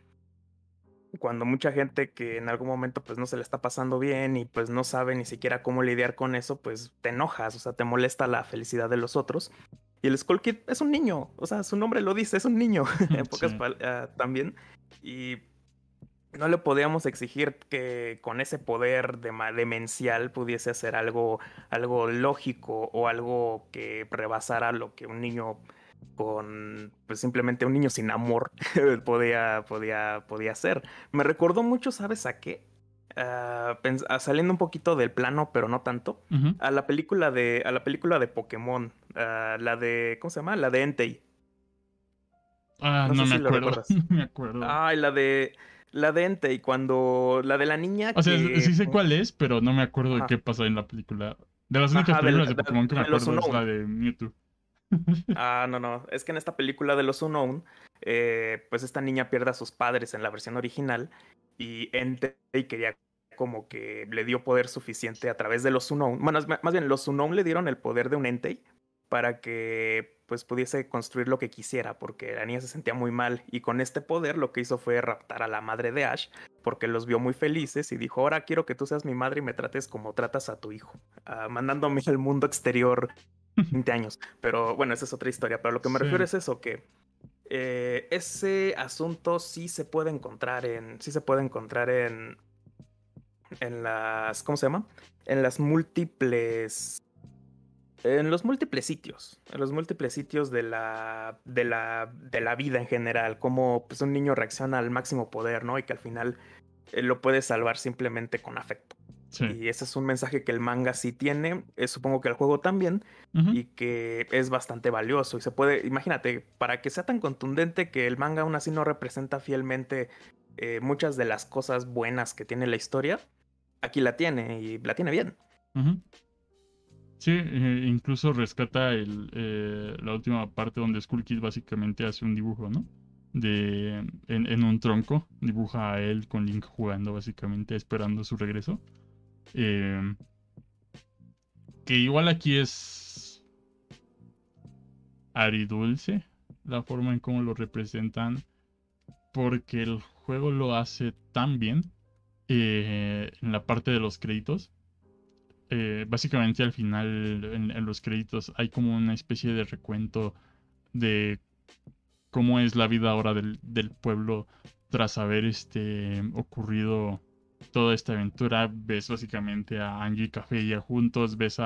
[SPEAKER 2] cuando mucha gente que en algún momento pues no se le está pasando bien y pues no sabe ni siquiera cómo lidiar con eso, pues te enojas, o sea, te molesta la felicidad de los otros. Y el Skull Kid es un niño, o sea, su nombre lo dice, es un niño, en pocas palabras ah, también. Y no le podíamos exigir que con ese poder demencial pudiese hacer algo, algo lógico o algo que rebasara lo que un niño con pues simplemente un niño sin amor podía, podía, podía hacer. Me recordó mucho, ¿sabes a qué? Ah, saliendo un poquito del plano, pero no tanto, a la película de a la película de Pokémon, ah, la de ¿cómo se llama? La de Entei.
[SPEAKER 1] Ah, no, me acuerdo. no me acuerdo.
[SPEAKER 2] Ay, la de la de y cuando la de la niña.
[SPEAKER 1] O sea, sí sé cuál es, pero no me acuerdo de qué pasó en la película. De las únicas películas de, Pokémon que me acuerdo es la de Mewtwo.
[SPEAKER 2] ah, no, no. Es que en esta película de los Unknown, eh, pues esta niña pierde a sus padres en la versión original y Entei quería como que le dio poder suficiente a través de los Unknown. Bueno, más bien, los Unknown le dieron el poder de un Entei para que pues pudiese construir lo que quisiera, porque la niña se sentía muy mal y con este poder lo que hizo fue raptar a la madre de Ash, porque los vio muy felices y dijo, ahora quiero que tú seas mi madre y me trates como tratas a tu hijo, ah, mandándome al mundo exterior 20 años. Pero bueno, esa es otra historia, pero lo que me refiero es eso, que eh, ese asunto sí se puede encontrar en, sí se puede encontrar en, en las, ¿cómo se llama? En las múltiples en los múltiples sitios, en los múltiples sitios de la, de la, de la vida en general, como pues, un niño reacciona al máximo poder, ¿no? Y que al final eh, lo puede salvar simplemente con afecto. Y ese es un mensaje que el manga sí tiene, eh, supongo que el juego también, y que es bastante valioso. Y se puede, imagínate, para que sea tan contundente que el manga aún así no representa fielmente eh, muchas de las cosas buenas que tiene la historia, aquí la tiene y la tiene bien.
[SPEAKER 1] Sí, eh, incluso rescata eh, la última parte donde Skull Kid básicamente hace un dibujo, ¿no? De, en, un tronco, dibuja a él con Link jugando básicamente, esperando su regreso. Eh, que igual aquí es aridulce la forma en cómo lo representan, porque el juego lo hace tan bien en la parte de los créditos eh, básicamente al final en, los créditos hay como una especie de recuento de cómo es la vida ahora del, pueblo tras haber este, ocurrido toda esta aventura. Ves básicamente a Angie y Café juntos, ves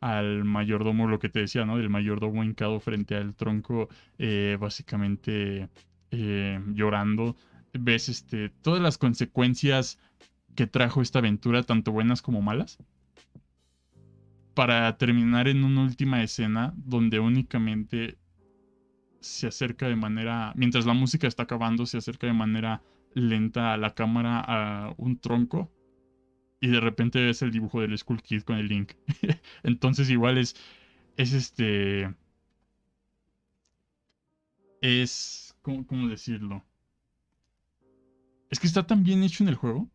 [SPEAKER 1] al mayordomo, lo que te decía, ¿no? Del mayordomo hincado frente al tronco, eh, básicamente eh, llorando. Ves este, todas las consecuencias que trajo esta aventura, tanto buenas como malas para terminar en una última escena donde únicamente se acerca de manera, mientras la música está acabando, se acerca de manera lenta a la cámara a un tronco y de repente ves el dibujo del Skull Kid con el link. Entonces igual es, es este, es, ¿cómo, ¿cómo decirlo? Es que está tan bien hecho en el juego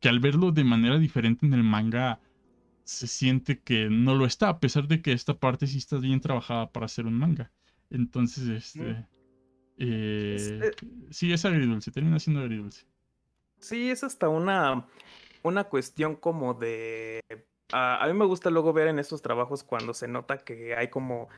[SPEAKER 1] que al verlo de manera diferente en el manga se siente que no lo está, a pesar de que esta parte sí está bien trabajada para hacer un manga. Entonces, este... Eh, este sí, es agridulce, termina siendo agridulce.
[SPEAKER 2] Sí, es hasta una, una cuestión como de... a mí me gusta luego ver en estos trabajos cuando se nota que hay como...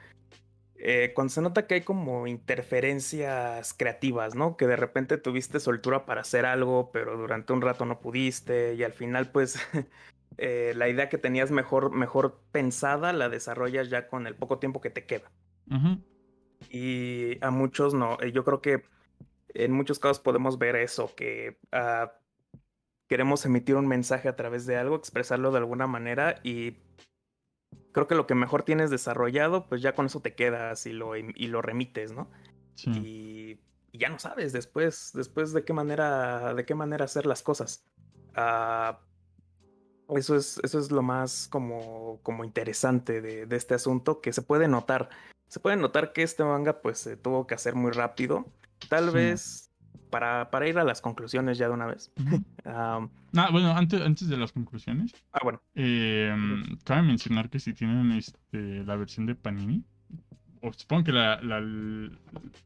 [SPEAKER 2] Eh, cuando se nota que hay como interferencias creativas, ¿no? Que de repente tuviste soltura para hacer algo, pero durante un rato no pudiste y al final pues eh, la idea que tenías mejor, mejor pensada la desarrollas ya con el poco tiempo que te queda. Y a muchos no. Eh, yo creo que en muchos casos podemos ver eso, que ah, queremos emitir un mensaje a través de algo, expresarlo de alguna manera y creo que lo que mejor tienes desarrollado, pues ya con eso te quedas y lo, y lo remites, ¿no? Y, ya no sabes después, después de qué manera, de qué manera hacer las cosas. Ah, eso es, eso es lo más como, como interesante de, de, este asunto, que se puede notar. Se puede notar que este manga pues se tuvo que hacer muy rápido. Tal vez para, para, ir a las conclusiones ya de una vez.
[SPEAKER 1] ah, bueno, antes, antes de las conclusiones.
[SPEAKER 2] Ah, bueno.
[SPEAKER 1] Eh, cabe mencionar que si tienen este, la versión de Panini, o supongo que la, la,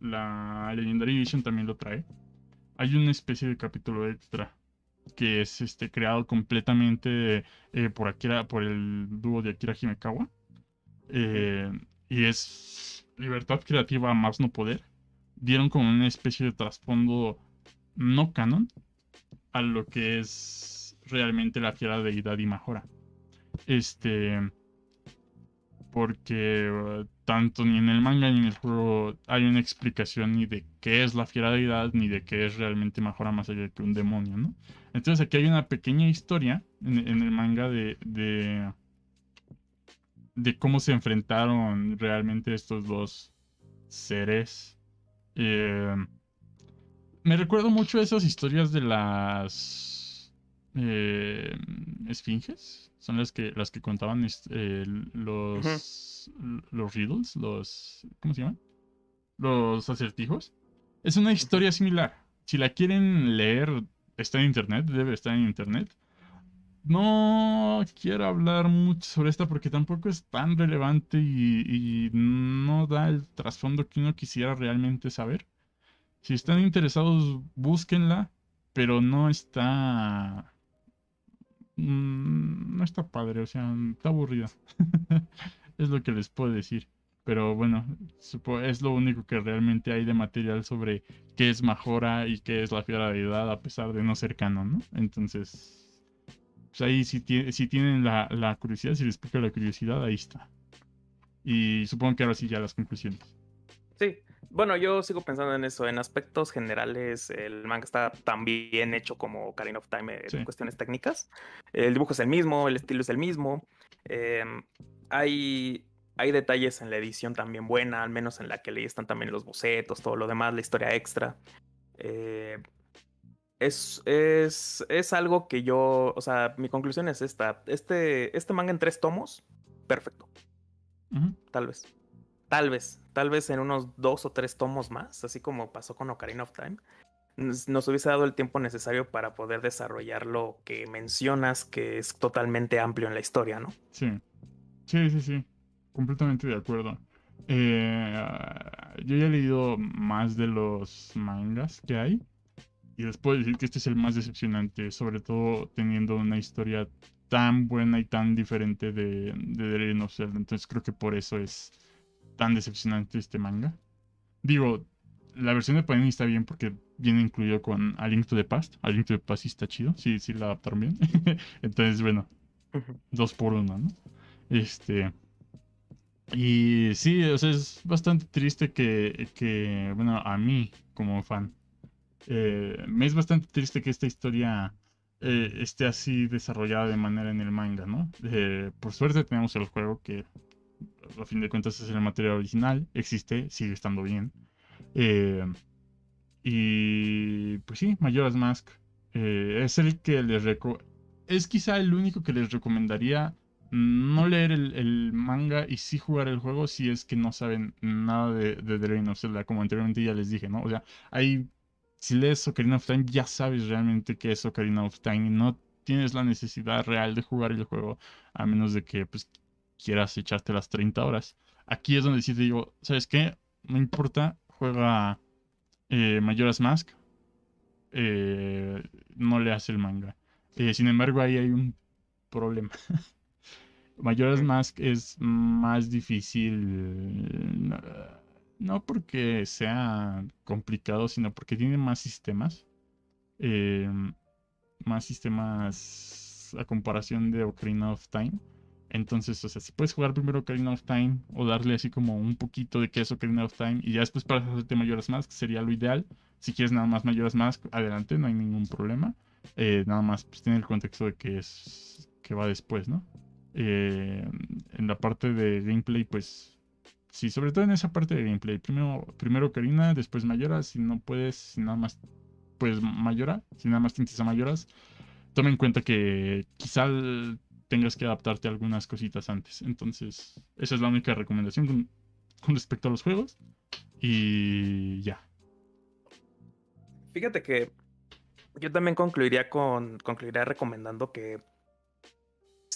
[SPEAKER 1] la Legendary Edition también lo trae. Hay una especie de capítulo extra que es este creado completamente eh, por Akira, por el dúo de Akira Himekawa. Eh, y es libertad creativa más no poder. Dieron como una especie de trasfondo no canon a lo que es realmente la fiera deidad y Majora. Este porque uh, tanto ni en el manga ni en el juego hay una explicación ni de qué es la fiera deidad ni de qué es realmente Majora más allá que un demonio, ¿no? Entonces aquí hay una pequeña historia en, el manga de, de, cómo se enfrentaron realmente estos dos seres. Eh, me recuerdo mucho esas historias de las eh, esfinges son las que, las que contaban eh, los, los riddles, los... ¿Cómo se llaman? Los acertijos. Es una historia similar. Si la quieren leer, está en internet, debe estar en internet. No quiero hablar mucho sobre esta porque tampoco es tan relevante y, no da el trasfondo que uno quisiera realmente saber. Si están interesados, búsquenla, pero no está Mm, no está padre, o sea, está aburrida. es lo que les puedo decir. Pero bueno, es lo único que realmente hay de material sobre qué es Majora y qué es la fiera deidad, a pesar de no ser canon, ¿no? Entonces, pues ahí si, si tienen la, la, curiosidad, si les pica la curiosidad, ahí está. Y supongo que ahora sí ya las conclusiones.
[SPEAKER 2] Sí, bueno, yo sigo pensando en eso. En aspectos generales, el manga está tan bien hecho como Karin of Time en cuestiones técnicas. El dibujo es el mismo, el estilo es el mismo. Em, hay, hay detalles en la edición también buena, al menos en la que leí están también los bocetos, todo lo demás, la historia extra. Eh, es, es, es, algo que yo, o sea, mi conclusión es esta. Este, este manga en tres tomos, perfecto. Tal vez. Tal vez, tal vez en unos dos o tres tomos más, así como pasó con Ocarina of Time, nos hubiese dado el tiempo necesario para poder desarrollar lo que mencionas, que es totalmente amplio en la historia, ¿no?
[SPEAKER 1] Sí, sí, sí, sí, completamente de acuerdo. Eh, yo ya he leído más de los mangas que hay y les puedo decir que este es el más decepcionante, sobre todo teniendo una historia tan buena y tan diferente de, de The Legend of Zelda. Entonces creo que por eso es tan decepcionante este manga. Digo, la versión de Panini está bien porque viene incluido con A Link to the Past. A Link to the Past sí está chido, sí, sí la adaptaron bien. Entonces, bueno, dos por uno, ¿no? Este. Y sí, o sea, es bastante triste que, que bueno, a mí como fan, eh, me es bastante triste que esta historia eh, esté así desarrollada de manera en el manga, ¿no? Eh, por suerte tenemos el juego que a fin de cuentas es el material original, existe, sigue estando bien. Y pues sí, Majora's Mask es el que les reco es quizá el único que les recomendaría no leer el, manga y sí jugar el juego si es que no saben nada de, de Reign of Zelda, como anteriormente ya les dije, ¿no? O sea, hay, si lees Ocarina of Time ya sabes realmente qué es Ocarina of Time y no tienes la necesidad real de jugar el juego a menos de que pues quieras echarte las 30 horas. Aquí es donde sí te digo, ¿sabes qué? No importa, juega eh, Majora's Mask. Eh, no le hace el manga. Eh, sin embargo, ahí hay un problema. Majora's Mask es más difícil. No, porque sea complicado, sino porque tiene más sistemas. más sistemas a comparación de Ocarina of Time. Entonces, o sea, si puedes jugar primero Ocarina of Time o darle así como un poquito de queso Ocarina of Time y ya después para hacerte Mayoras Mask sería lo ideal. Si quieres nada más Mayoras Mask, adelante, no hay ningún problema. Eh, nada más pues tiene el contexto de que es que va después, ¿no? Eh, en la parte de gameplay, pues sí, sobre todo en esa parte de gameplay. Primero, primero Ocarina, después Mayoras. Si no puedes, si nada más pues Mayora, si nada más tienes a Mayoras, toma en cuenta que quizá tengas que adaptarte a algunas cositas antes. Entonces, esa es la única recomendación con, respecto a los juegos. Y ya.
[SPEAKER 2] Fíjate que yo también concluiría con concluiría recomendando que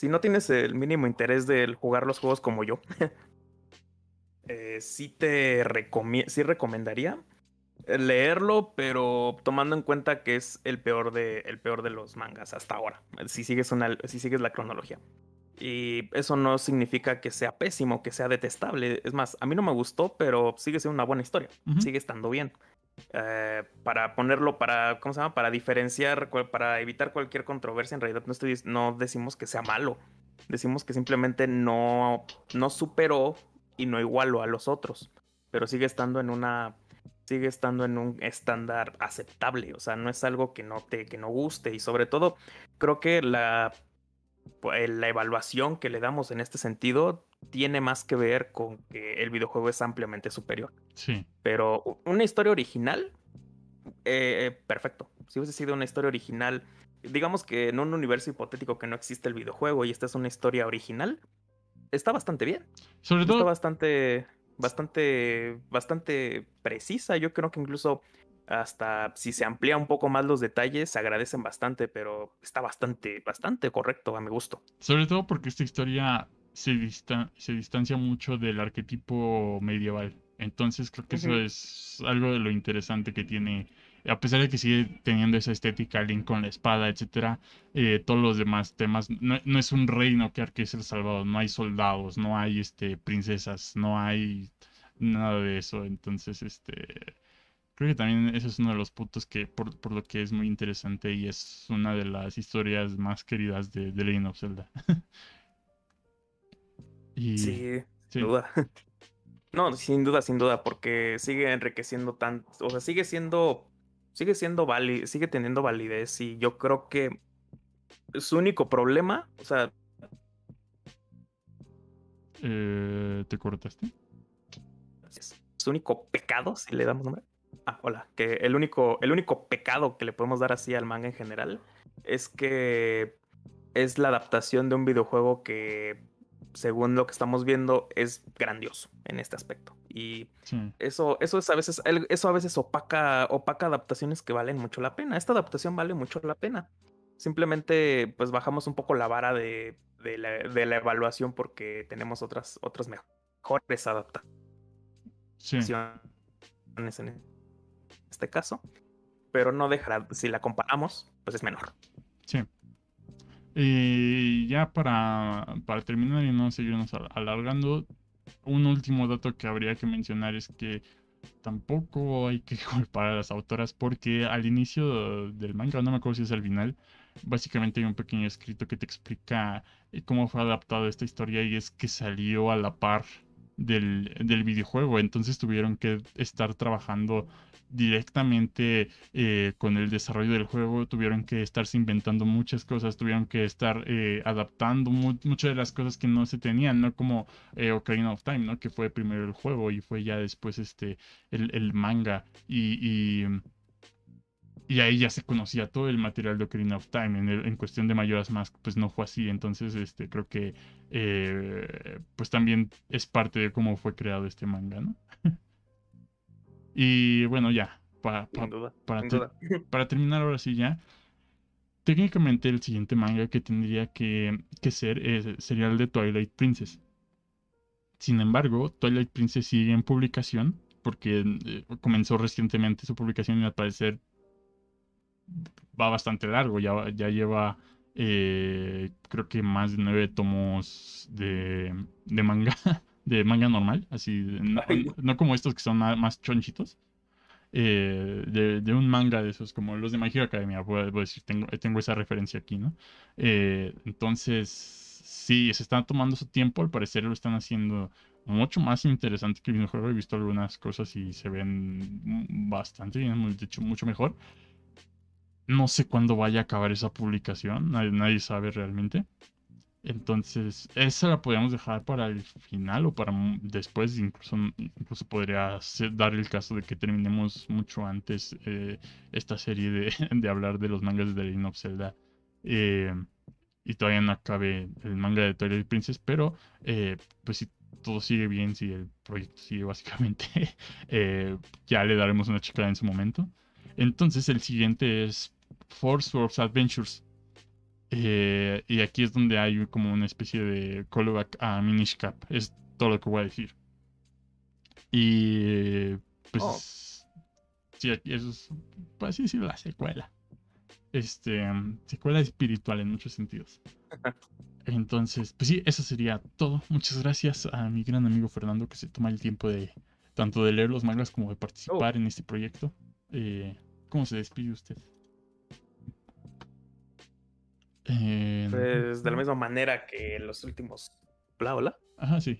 [SPEAKER 2] si no tienes el mínimo interés de jugar los juegos como yo, eh, sí te sí recomendaría leerlo, pero tomando en cuenta que es el peor de, el peor de los mangas hasta ahora, si sigues, una, si sigues la cronología. Y eso no significa que sea pésimo, que sea detestable. Es más, a mí no me gustó, pero sigue siendo una buena historia. Sigue estando bien. Eh, para ponerlo, para, ¿cómo se llama? Para diferenciar, para evitar cualquier controversia, en realidad no, no decimos que sea malo. Decimos que simplemente no, no superó y no igualó a los otros. Pero sigue estando en una sigue estando en un estándar aceptable, o sea, no es algo que no te que no guste y sobre todo creo que la la evaluación que le damos en este sentido tiene más que ver con que el videojuego es ampliamente superior.
[SPEAKER 1] Sí.
[SPEAKER 2] Pero una historia original, eh, perfecto. Si hubiese sido una historia original, digamos que en un universo hipotético que no existe el videojuego y esta es una historia original, está bastante bien.
[SPEAKER 1] Sobre todo.
[SPEAKER 2] Está bastante bastante, bastante precisa. Yo creo que incluso hasta si se amplía un poco más los detalles, se agradecen bastante, pero está bastante, bastante correcto a mi gusto.
[SPEAKER 1] Sobre todo porque esta historia se, se distancia mucho del arquetipo medieval. Entonces creo que eso es algo de lo interesante que tiene a pesar de que sigue teniendo esa estética, Link con la espada, etcétera, eh, todos los demás temas, no, es un reino que hay ser salvado, no hay soldados, no hay este, princesas, no hay nada de eso, entonces, este, creo que también ese es uno de los puntos que, por, lo que es muy interesante y es una de las historias más queridas de, de Legend of Zelda.
[SPEAKER 2] y, sí, sin duda. No, sin duda, sin duda, porque sigue enriqueciendo tanto, o sea, sigue siendo sigue siendo válido, sigue teniendo validez y yo creo que su único problema, o sea...
[SPEAKER 1] Eh, ¿Te cortaste?
[SPEAKER 2] Su único pecado, si le damos nombre. Ah, hola. Que el único, el único pecado que le podemos dar así al manga en general es que es la adaptación de un videojuego que según lo que estamos viendo, es grandioso en este aspecto. Y eso, eso es a veces, eso a veces opaca, opaca adaptaciones que valen mucho la pena. Esta adaptación vale mucho la pena. Simplemente, pues bajamos un poco la vara de, de, la, evaluación porque tenemos otras, otras mejores adaptaciones en este caso. Pero no dejará, si la comparamos, pues es menor.
[SPEAKER 1] Sí. Y ya para, para terminar y no seguirnos alargando, un último dato que habría que mencionar es que tampoco hay que culpar a las autoras porque al inicio del manga, no me acuerdo si es al final, básicamente hay un pequeño escrito que te explica eh, cómo fue adaptada esta historia y es que salió a la par del, del videojuego, entonces tuvieron que estar trabajando directamente eh, con el desarrollo del juego, tuvieron que estarse inventando muchas cosas, tuvieron que estar eh, adaptando muchas de las cosas que no se tenían, no como eh, Ocarina of Time, ¿no? Que fue primero el juego y fue ya después este el, manga y, y, ahí ya se conocía todo el material de Ocarina of Time. En, en cuestión de Mayoras Mask, pues no fue así. Entonces, este, creo que pues también es parte de cómo fue creado este manga, ¿no? Y bueno, ya, para, para, terminar ahora sí ya, técnicamente el siguiente manga que tendría que, ser sería el de Twilight Princess. Sin embargo, Twilight Princess sigue en publicación porque eh, comenzó recientemente su publicación y al parecer va bastante largo, ya, ya lleva eh, creo que más de nueve tomos de, de manga. de manga normal, así, no, como estos que son más, chonchitos. eh, de, un manga de esos, como los de Hero Academia, a, decir, tengo, tengo esa referencia aquí, ¿no? Eh, entonces, sí, se están tomando su tiempo, al parecer lo están haciendo mucho más interesante que el videojuego. He visto algunas cosas y se ven bastante bien, de hecho, mucho mejor. No sé cuándo vaya a acabar esa publicación, nadie sabe realmente. Entonces, esa la podríamos dejar para el final o para después, incluso, incluso podría dar el caso de que terminemos mucho antes eh, esta serie de, de, hablar de los mangas de Legend of Zelda. Eh, y todavía no acabe el manga de Twilight Princess, pero eh, pues si todo sigue bien, si el proyecto sigue básicamente, ya le daremos una chica en su momento. Entonces, el siguiente es Force Wars Adventures. Eh, y aquí es donde hay como una especie de callback a Minish Cap. Es todo lo que voy a decir. Y pues. Oh. Sí, aquí eso es. Pues sí, sí, la secuela. Este. Secuela espiritual en muchos sentidos. Entonces, pues sí, eso sería todo. Muchas gracias a mi gran amigo Fernando que se toma el tiempo de tanto de leer los mangas como de participar oh. en este proyecto. Eh, ¿Cómo se despide usted?
[SPEAKER 2] Pues de la misma manera que en los últimos. Hola, hola.
[SPEAKER 1] Ajá, sí.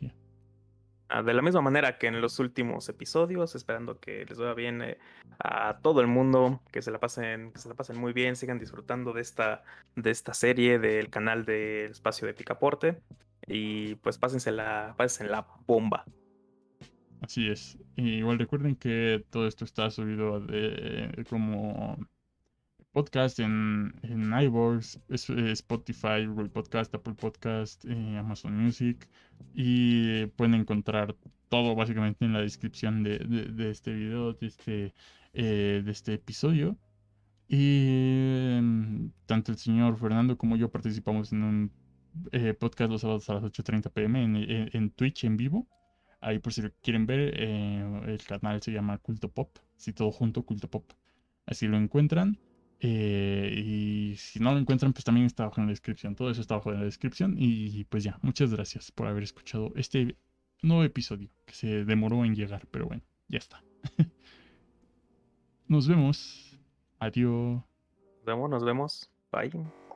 [SPEAKER 2] Ah, de la misma manera que en los últimos episodios, esperando que les vaya bien eh, a todo el mundo, que se la pasen, que se la pasen muy bien, sigan disfrutando de esta, de esta serie del canal del espacio de Picaporte. Y pues pásense la, pásense la bomba.
[SPEAKER 1] Así es. igual recuerden que todo esto está subido de, como podcast en, en iVoox, eh, Spotify, Google Podcast, Apple Podcast, eh, Amazon Music y pueden encontrar todo básicamente en la descripción de, este video, de este, eh, de este episodio. Y em, tanto el señor Fernando como yo participamos en un podcast los sábados a las 8.30 pm en, en, Twitch en vivo. Ahí por si lo quieren ver, el canal se llama Culto Pop, así todo junto, Culto Pop. Así lo encuentran. Eh, y si no lo encuentran, pues también está abajo en la descripción. Todo eso está abajo en la descripción. Y pues ya, muchas gracias por haber escuchado este nuevo episodio que se demoró en llegar, pero bueno, ya está. nos vemos. Adiós.
[SPEAKER 2] Nos vemos, nos vemos. Bye.